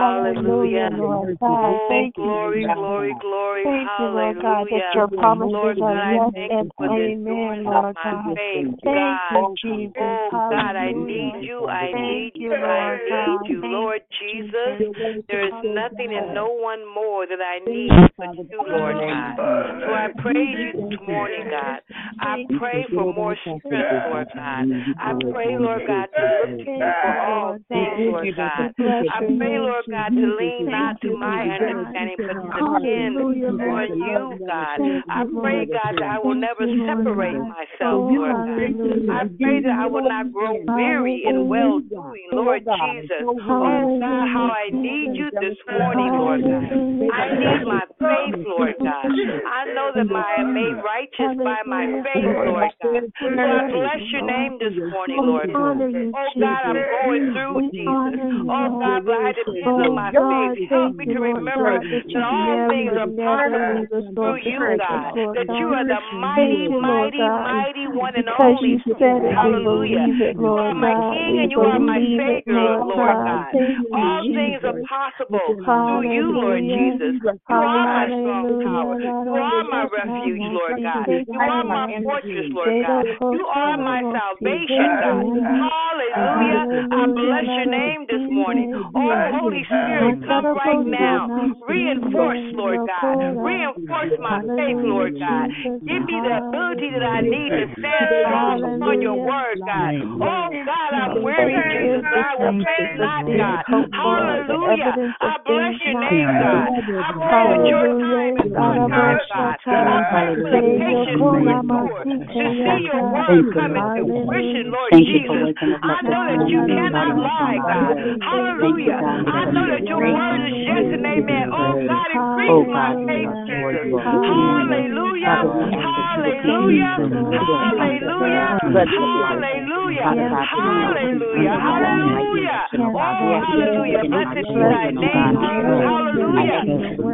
Hallelujah. Lord God. Thank you, glory, glory, glory, Thank you, Lord God, that your promises Lord are yes and you amen, Lord God. Thank you, Jesus. Oh God, I need you, I need you, I need you, Lord Jesus. Jesus. There is nothing and no one more that I need but you, Lord God. So I praise you this morning, God. I pray for more strength, Lord God. I pray, Lord God, to look to you for all things, Lord God. I pray, Lord God, to lean not to my understanding, but to depend on you, God. I pray, God, that I will never separate myself, Lord God. I pray that I will not grow weary in well doing, Lord Jesus. Oh God, how I need you this morning, Lord God. I need my faith, Lord God. I know that I am made righteous by my faith, Lord God. So I bless your name this morning, Lord God. Oh God, I'm going through, Jesus. Oh God, but I depend on my faith. Help me to remember that all things are possible through you, God. That you are the mighty, mighty, mighty one and only. you said it, we Hallelujah. You are my King and you are my Savior, Lord God. God. Thank you, All things are possible through you, Lord Jesus. You are my strong tower. You are my refuge, Lord God. You are my fortress, Lord God. You are my salvation, God. Hallelujah. I bless your name this morning. Oh, Holy Spirit, come right now. Reinforce, Lord God. Reinforce my faith, Lord God. Give me the ability that I need to stand strong on your word, God. Oh, God, I'm weary, Jesus, I will faint not, God. Hallelujah. I bless your name, God. I pray that your time is good time, God. I pray for the patience to endure, to see your word come into fruition, Lord Jesus. I know that you cannot lie, God. Hallelujah. I know that your word is yes and amen. Oh, God, increase my faith, Jesus. Hallelujah. Hallelujah. Hallelujah. Hallelujah. Hallelujah. Hallelujah. Oh, hallelujah. Blessed be thy name. Hallelujah.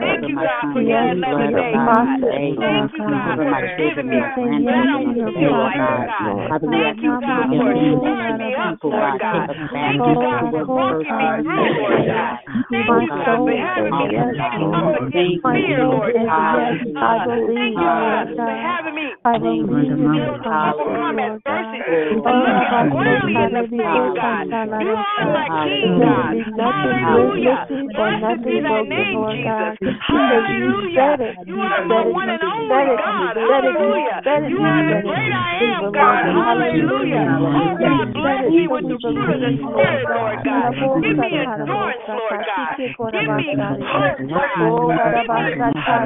Thank you, God, for yet another day, God. Thank you, God, for forgiving me. That I feel like God. Thank you, God, for stirring me up, Lord God. Thank you, oh God, for walking me through, Lord God. Thank you, God, for having me. Thank you for fear, Lord God. Thank you, God, for having me. I believe in You you, know, to God. overcome adversity, to Oh, look God, squarely in the face, God. You are my King, God. Hallelujah. Blessed be thy name, Jesus. Hallelujah. You are my one and only God. Hallelujah. You are the great I am, God. Hallelujah. Oh, God, bless me with the fruit of the Spirit, Lord God. Give me endurance, Lord God. Give me God. Give me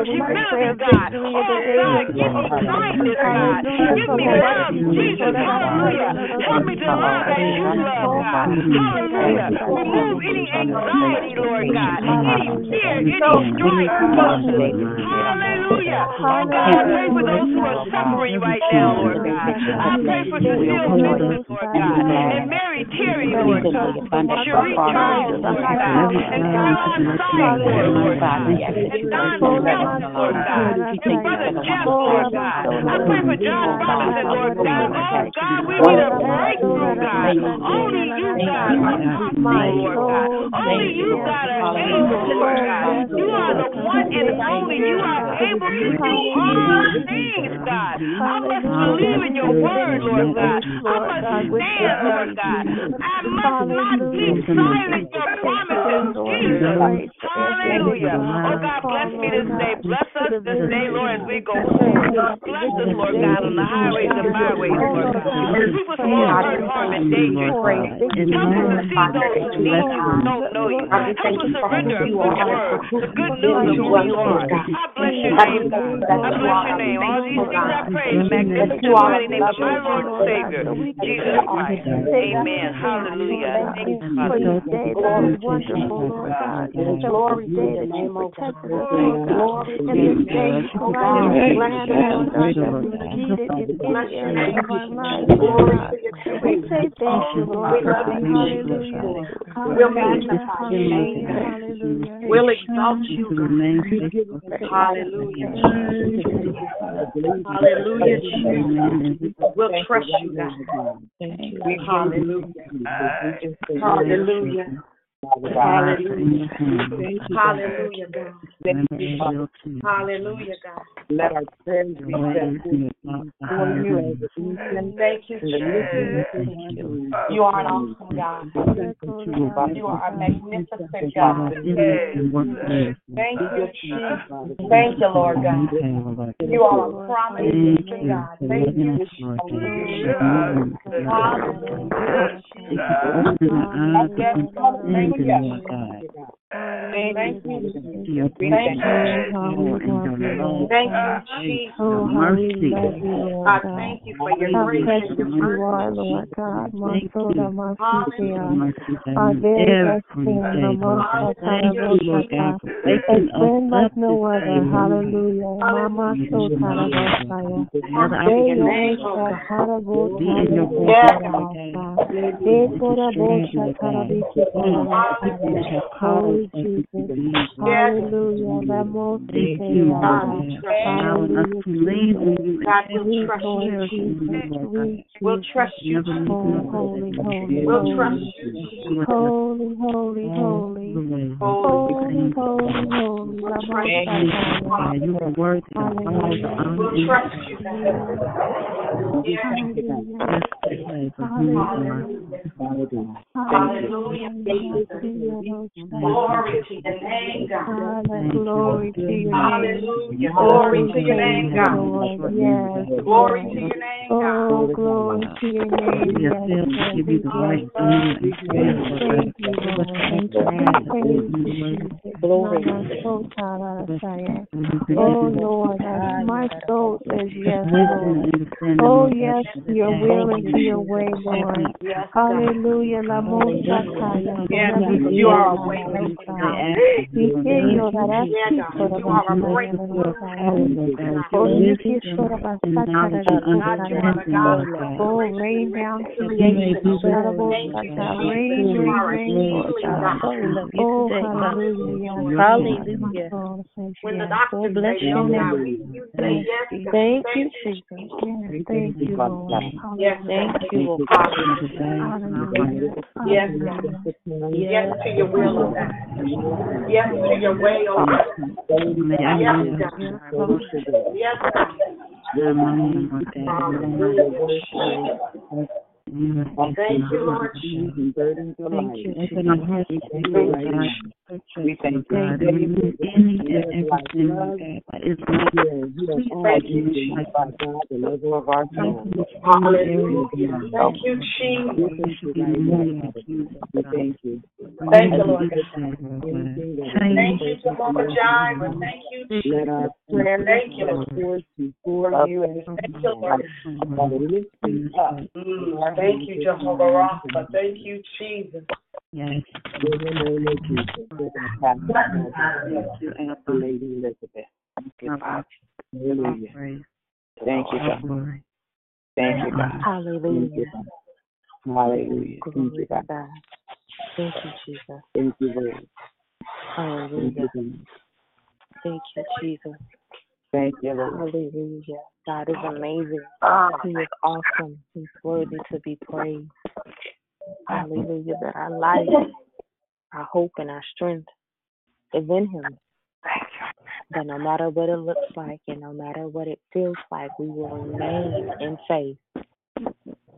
humility, God. Oh, God, give me kindness, God. Give me love, Jesus. Hallelujah. Help me to love as you love, God. Hallelujah. Remove any anxiety, Lord God. Any fear, any strife, emotions. Hallelujah. Oh, God, I pray for those who are suffering right now, Lord God. I pray for Cecile Vincent, Lord God. And Lord God. Cherie Charles, Lord God. And Caroline Sidemore, Lord God. And Don Phelps, Lord God. And Brother Jeff, Lord God. I pray for John Robinson, Lord God. Oh, God, we need a breakthrough, God. Only you, God, are possible, Lord God. Only you, God, are able, Lord God. You are the one and only. You are able to do all things, God. I must believe in your word, Lord God. I must stand, Lord God. I must not keep silent your promises, Jesus. Hallelujah. Oh, God, bless me this day. Bless us this day, Lord, as we go forward. Bless us, Lord God, on the highways and byways, Lord God. Keep us from all hurt, harm, and danger. Help us to see those who need you, don't know you. Help us surrender good word, the good news of you are. I bless your name, God. I bless your name. All these things I pray in the magnificent mighty name of my Lord and Savior, Jesus Christ. Amen. Hallelujah. Thank you, for Father. this day that is wonderful, Lord God. Glory day that you protected us, Lord God. And this day you provided a plan around us that we needed in any area of Lord We say thank you, Lord Hallelujah. We'll magnify your name. We'll exalt you, God. Hallelujah. Hallelujah, We'll trust you, God. Hallelujah. Hallelujah. Hallelujah. Hallelujah, God. Hallelujah, God. Let our prayers be you. Thank you, Jesus. You are an awesome God. You are a magnificent God. Thank you, Jesus. Thank you, Lord God. You are a promise keeping God. Thank you, Jesus. Hallelujah. Yes, Thank you. Thank you. Thank you. Thank you. Thank you, Jesus. Oh, how we love you, Lord I God. thank you for your How grace precious and your you mercy. are, Lord God. Masoda Masikia. Hallelujah. Our very best friend, Namasa Tarabosaka. A friend like no other. Hallelujah. Mama So Tarabosaya. They Yosa Tarabosaya. They Korabosa Tarabiki Tarabosaya. Holy Jesus. Hallelujah. Lamosi Hallelujah. God, we'll trust Lord you. Jesus. We We'll trust you. Holy, holy, We'll trust you. holy, holy, holy, Holy. holy, holy, holy. We'll trust Lamosataya. you. You are worthy of all the honor We'll trust you. Yes, Hallelujah. yes, for who you Father God. Hallelujah. Glory to your name, God. Hallelujah. Glory to your name. Hallelujah. Oh, Glory we to your praise name, you, God. Lord. Yes. Glory to your name, God. Oh, glory to your name. We Yes, are filled to yes. give We you the bless right honor and praise, We Lord praise God. you, Give us Lord. the We strength to praise do you, your word. Jesus. Glory. Mama so tararasaya. Everything Oh, you do. Lord, my soul says yes, Wisdom Lord. and understanding, Oh, Lord God, yes, to your day. will and to your way, Lord. Yes, God. Hallelujah. La mosataya. Yes, Forever you are a faithful, way Lord maker, God. God. Ikeyo darasi Yeah, God. You are a breakthrough. korabasaya. Oh, Wisdom Nikki and knowledge and understanding, Lord God. Oh, rain down Creation. creation. Thank you, Rain, Jesus. You rain, are a rain, Lord healing God. God. Oh, hallelujah. Hallelujah. My soul says When the yes. doctors bless your God, name. we, you say yes, God. Thank Thank you, you, Jesus. Thank you, Lord. Thank you, Lord. Desire Yes, yes to your will, oh God. Yes to your way, oh God. Yes, God. Yes, God. Thank you, Lord Jesus. Thank you, We thank you. Thank you. Any and everything that is not Thank you, Jesus. by God, the level of our soul. Hallelujah. Thank you, Jesus. Thank you. Thank you, Lord. Thank you, Jehovah Jireh. Thank you, Jesus. our Thank you, Lord. before you and Thank you, Lord. Father, lift you up. Thank you, Jehovah Rapha. Thank you, Jesus. Yes. In the name of Jesus, we're going to pass it over to Lady Elizabeth. Thank you, Father. Hallelujah. Thank you, God. Thank you, God. Hallelujah. Thank you, God. Hallelujah. Thank you, God. God. Thank you, Jesus. Thank you, Lord. Hallelujah. Thank you, Jesus. Thank you, Lord. Hallelujah. God is amazing. He is awesome. He's worthy to be praised. Hallelujah. That our life, our hope, and our strength is in Him. That no matter what it looks like and no matter what it feels like, we will remain in faith.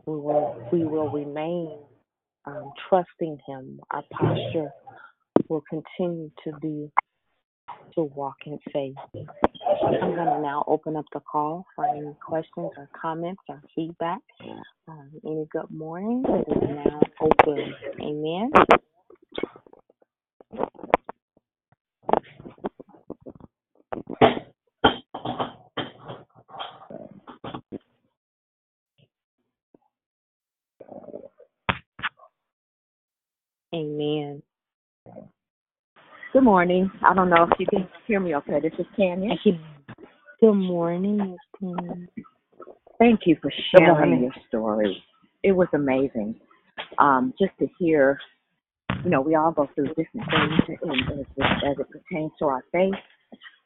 We will, we will remain um, trusting Him. Our posture will continue to be to walk in faith. I'm going to now open up the call for any questions or comments or feedback. Um, any good morning? Now open. Amen. Amen. Good morning. I don't know if you can hear me okay. This is Tanya. Good morning, Thank you for sharing your story. It was amazing. Um, just to hear, you know, we all go through different things and as, it- as it pertains to our faith,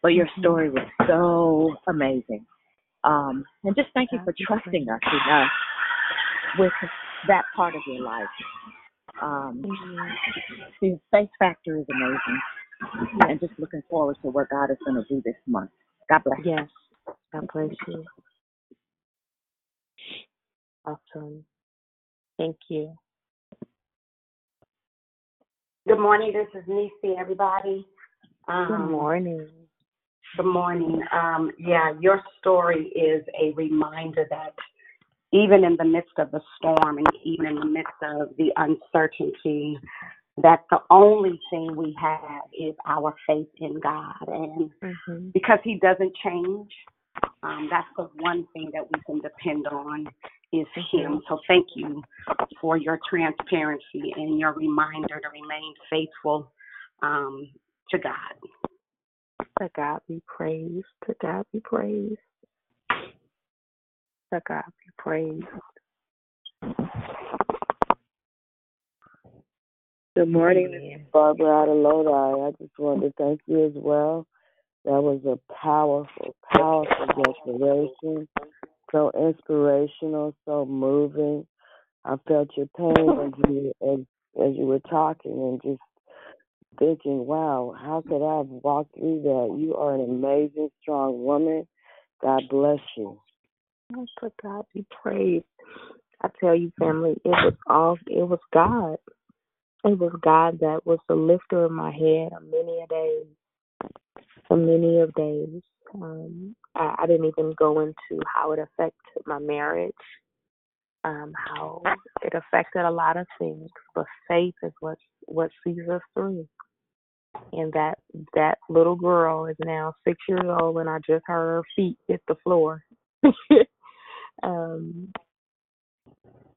but your story was so amazing. Um, and just thank you for trusting us enough with that part of your life. Um, the faith factor is amazing. And just looking forward to what God is going to do this month. God bless. Yes. God bless you. Awesome. Thank you. Good morning. This is Nisi, everybody. Um, Good morning. Good morning. Um, yeah, your story is a reminder that even in the midst of the storm and even in the midst of the uncertainty, that the only thing we have is our faith in God. And Mm-hmm. because He doesn't change, um, that's the one thing that we can depend on is Him. So thank you for your transparency and your reminder to remain faithful um, to God. To God be praised. To God be praised. To God be praised. Good morning, this is Barbara out of Lodi. I just wanted to thank you as well. That was a powerful, powerful declaration. So inspirational, so moving. I felt your pain as you as, as you were talking and just thinking, wow, how could I have walked through that? You are an amazing, strong woman. God bless you. Oh, To God be praised. I tell you, family, it was all it was God. It was God that was the lifter of my head on many a days. For many of days. Um, I, I didn't even go into how it affected my marriage, um, how it affected a lot of things. But faith is what what sees us through. And that that little girl is now six years old, and I just heard her feet hit the floor. um,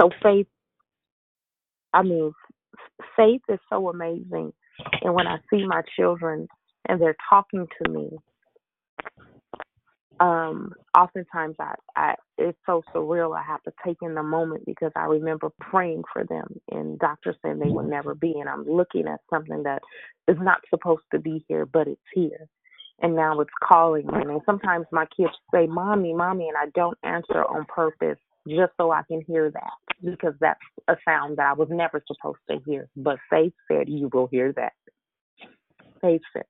so faith I mean, faith is so amazing. And when I see my children and they're talking to me, um, oftentimes I, I it's so surreal. I have to take in the moment because I remember praying for them and doctors saying they would never be, and I'm looking at something that is not supposed to be here, but it's here. And now it's calling me. And sometimes my kids say, "Mommy, mommy," and I don't answer on purpose just so I can hear that because that's a sound that I was never supposed to hear. But faith said you will hear that. Faith said.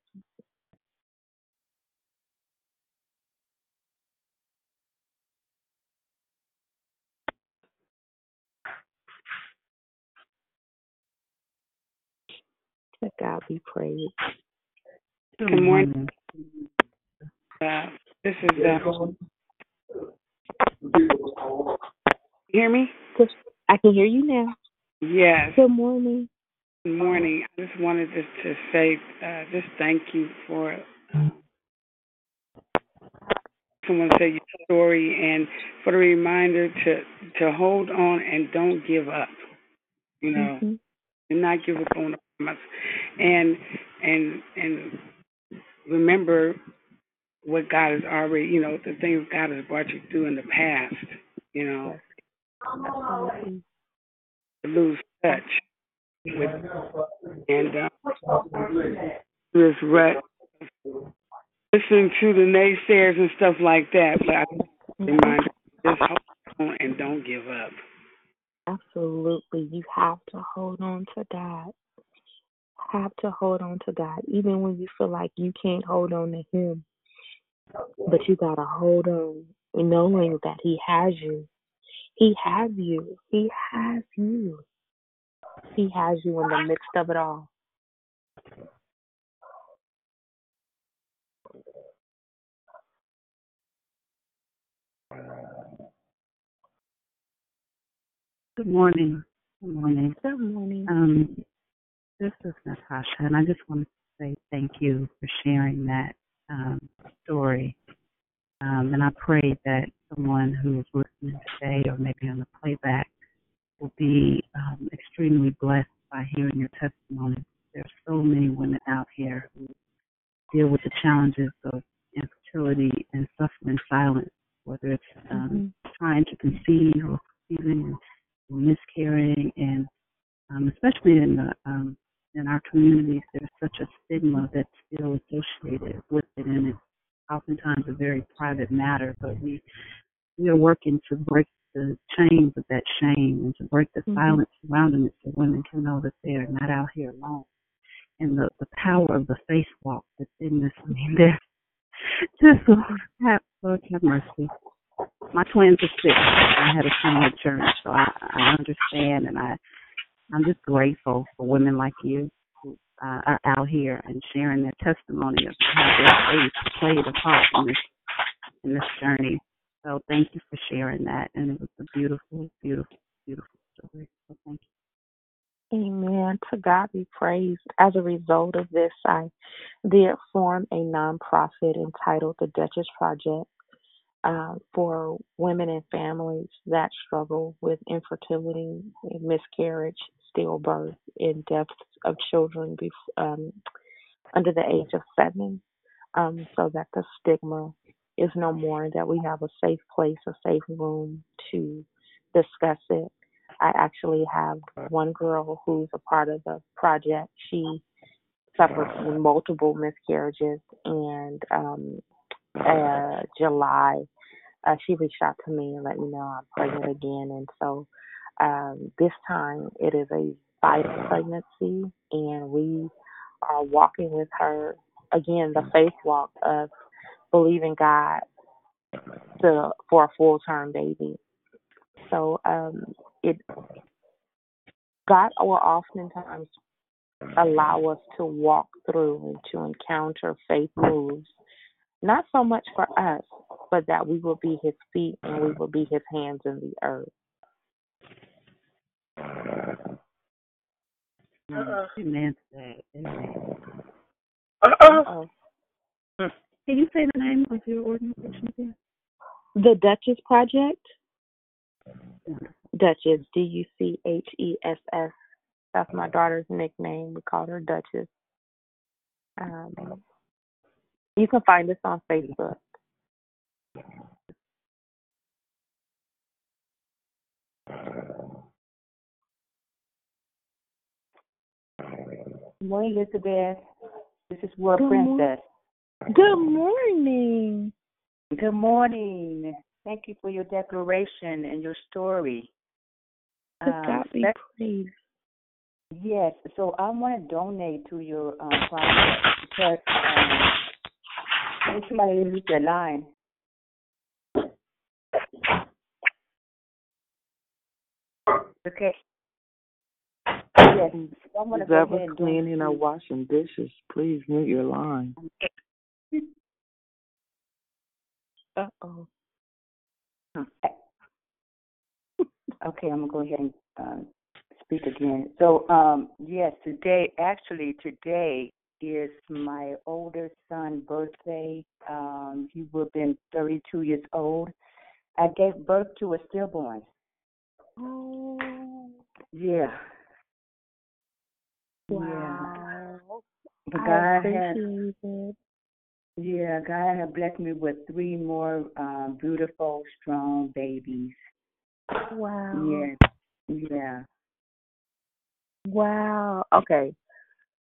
To God be praised. Good morning. Uh, this is uh, hear me? I can hear you now. Yes. Good morning. Good morning. I just wanted just to say, uh, just thank you for uh, someone say your story and for the reminder to to hold on and don't give up. You know, Mm-hmm. and not give up on the promise, and and and remember what God has already, you know, the things God has brought you through in the past. You know, lose touch with and uh, this rut listen to the naysayers and stuff like that. But I remind just hold on and don't give up. Absolutely. You have to hold on to God. Have to hold on to God, even when you feel like you can't hold on to Him. But you got to hold on, knowing that He has you. He has you. He has you. He has you in the midst of it all. Good morning. Good morning. Good morning. Um, this is Natasha, and I just wanted to say thank you for sharing that um, story. Um, and I pray that someone who is listening today or maybe on the playback will be um, extremely blessed by hearing your testimony. There are so many women out here who deal with the challenges of infertility and suffer in silence, whether it's um, trying to conceive or conceiving or miscarrying, and um, especially in the um, in our communities, there's such a stigma that's still associated with it, and it's oftentimes a very private matter. But we we are working to break the chains of that shame and to break the Mhm. silence surrounding it, so women can know that they are not out here alone. And the the power of the faith walk that's in this. I mean, there. Just have, Lord have mercy. My twins are sick. I had a similar journey, so I, I understand, and I I'm just grateful for women like you who uh, are out here and sharing their testimony of how their faith played a part in this in this journey. So thank you for sharing that, and it was a beautiful, beautiful, beautiful story. So thank you. Amen. To God be praised. As a result of this, I did form a nonprofit entitled the Duchess Project uh, for women and families that struggle with infertility, miscarriage, stillbirth, and deaths of children um, under the age of seven, um, so that the stigma is no more, that we have a safe place, a safe room to discuss it. I actually have one girl who's a part of the project. She suffered from multiple miscarriages, and um, uh, July, uh, she reached out to me and let me know I'm pregnant again. And so um, this time it is a vital pregnancy, and we are walking with her again the faith walk of believing God to for a full term baby. So um, it God will oftentimes allow us to walk through and to encounter faith moves, not so much for us, but that we will be His feet and we will be His hands in the earth. Amen to that. Uh-oh. Can you say the name of your organization again? The Duchess Project. Duchess, D U C H E S S. That's my daughter's nickname. We call her Duchess. Um, you can find us on Facebook. Good morning, Elizabeth. This is World Good mor- Princess. Good morning. Good morning. Thank you for your declaration and your story. To God be praised. Yes, so I want to donate to your um, project because um, if somebody leaves their line. Okay. Yes, so I want to Who's go ever ahead and cleaning or donate. washing dishes, please mute your line. Uh oh. Okay, I'm gonna go ahead and um, speak again. So, um, yes, today, actually, today is my older son's birthday. Um, he would have been 32 years old. I gave birth to a stillborn. Oh. Yeah. Wow. But I God appreciate has, it. yeah, God has blessed me with three more um, beautiful, strong babies. Wow. Yeah, yeah. Wow. Okay.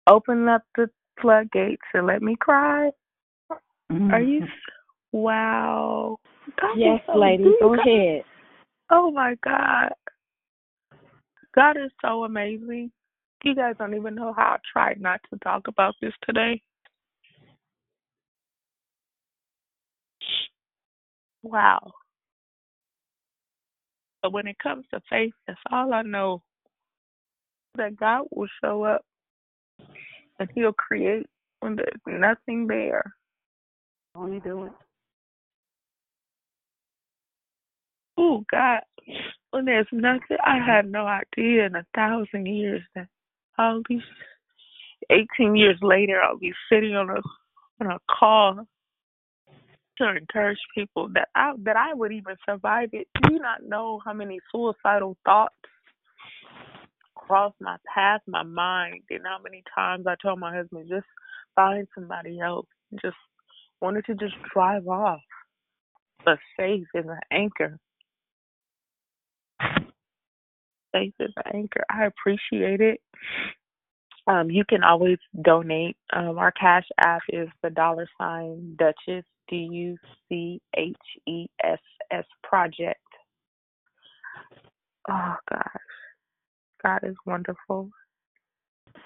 Open up the floodgates and let me cry. Are you? Mm-hmm. Wow. God Yes, so lady, good. go ahead. Oh my God. God is so amazing. You guys don't even know how I tried not to talk about this today. Wow. But when it comes to faith, that's all I know. That God will show up and He'll create when there's nothing there. Only do it. Oh God, when there's nothing, I had no idea in a thousand years that all these 18 years later, I'll be sitting on a on a call to encourage people that I that I would even survive it. Do you not know how many suicidal thoughts crossed my path, my mind, and how many times I told my husband just find somebody else, just wanted to just drive off. But faith is an anchor. Faith is an anchor. I appreciate it. Um, you can always donate. Um, our cash app is the dollar sign Duchess D U C H E S S project. Oh gosh, God is wonderful.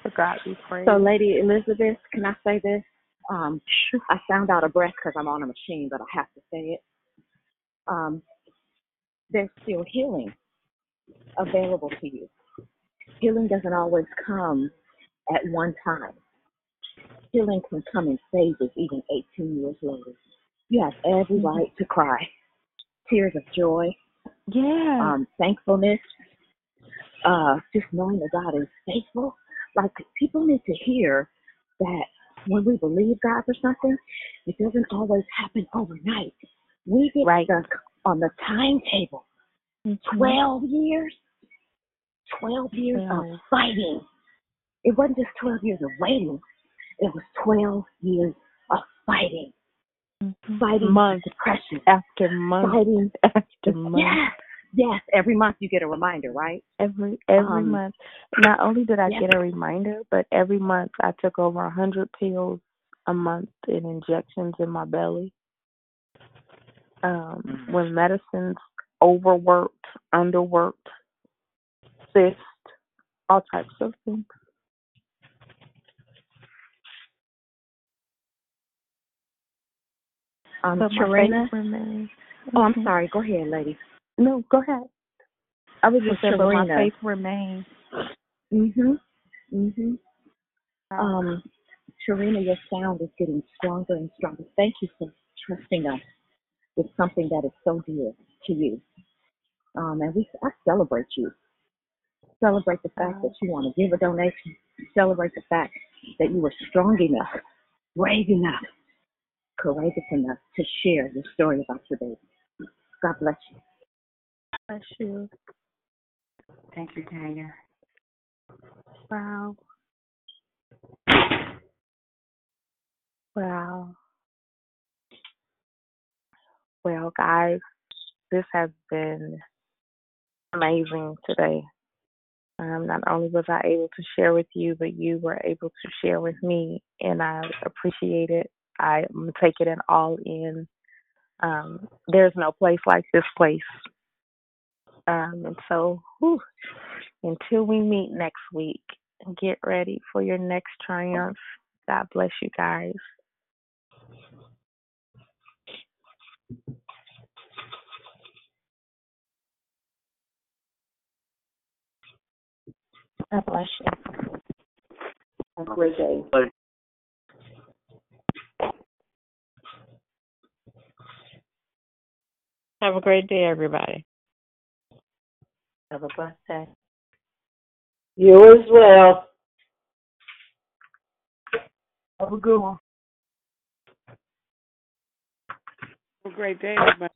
To God be praised. So, Lady Elizabeth, can I say this? Um, I sound out of breath because I'm on a machine, but I have to say it. Um, there's still healing available to you. Healing doesn't always come at one time. Healing can come in phases, even 18 years later. You have every right to cry. Tears of joy, yeah, um, thankfulness, uh, just knowing that God is faithful. Like people need to hear that when we believe God for something, it doesn't always happen overnight. We get stuck on the timetable. Mm-hmm. Twelve years, twelve years of fighting. It wasn't just twelve years of waiting. It was twelve years of fighting, fighting month depression, after month fighting after month. Yes, yes. Every month you get a reminder, right? Every every Um, month. Not only did I yeah. get a reminder, but every month I took over a hundred pills a month and injections in my belly. Um, when medicine's overworked, underworked, cyst, all types of things. Um, But my Sharina. faith remains. Oh, I'm Mhm. sorry. Go ahead, lady. No, go ahead. I was just saying, but my faith remains. Mhm. Mhm. Um, Sharina, your sound is getting stronger and stronger. Thank you for trusting us with something that is so dear to you. Um, and we I celebrate you. Celebrate the fact that you want to give a donation. Celebrate the fact that you were strong enough, brave enough, courageous enough to share your story about your baby. God bless you. Bless you. Thank you, Tanya. Wow. Wow. Well, guys, this has been amazing today. Um, not only was I able to share with you, but you were able to share with me, and I appreciate it. I'm taking it all in. Um, there's no place like this place. Um, and so, whew, until we meet next week, get ready for your next triumph. God bless you guys. God bless you. Have a great day. Have a great day, everybody. Have a blessed day. You as well. Have a good one. Have a great day, everybody.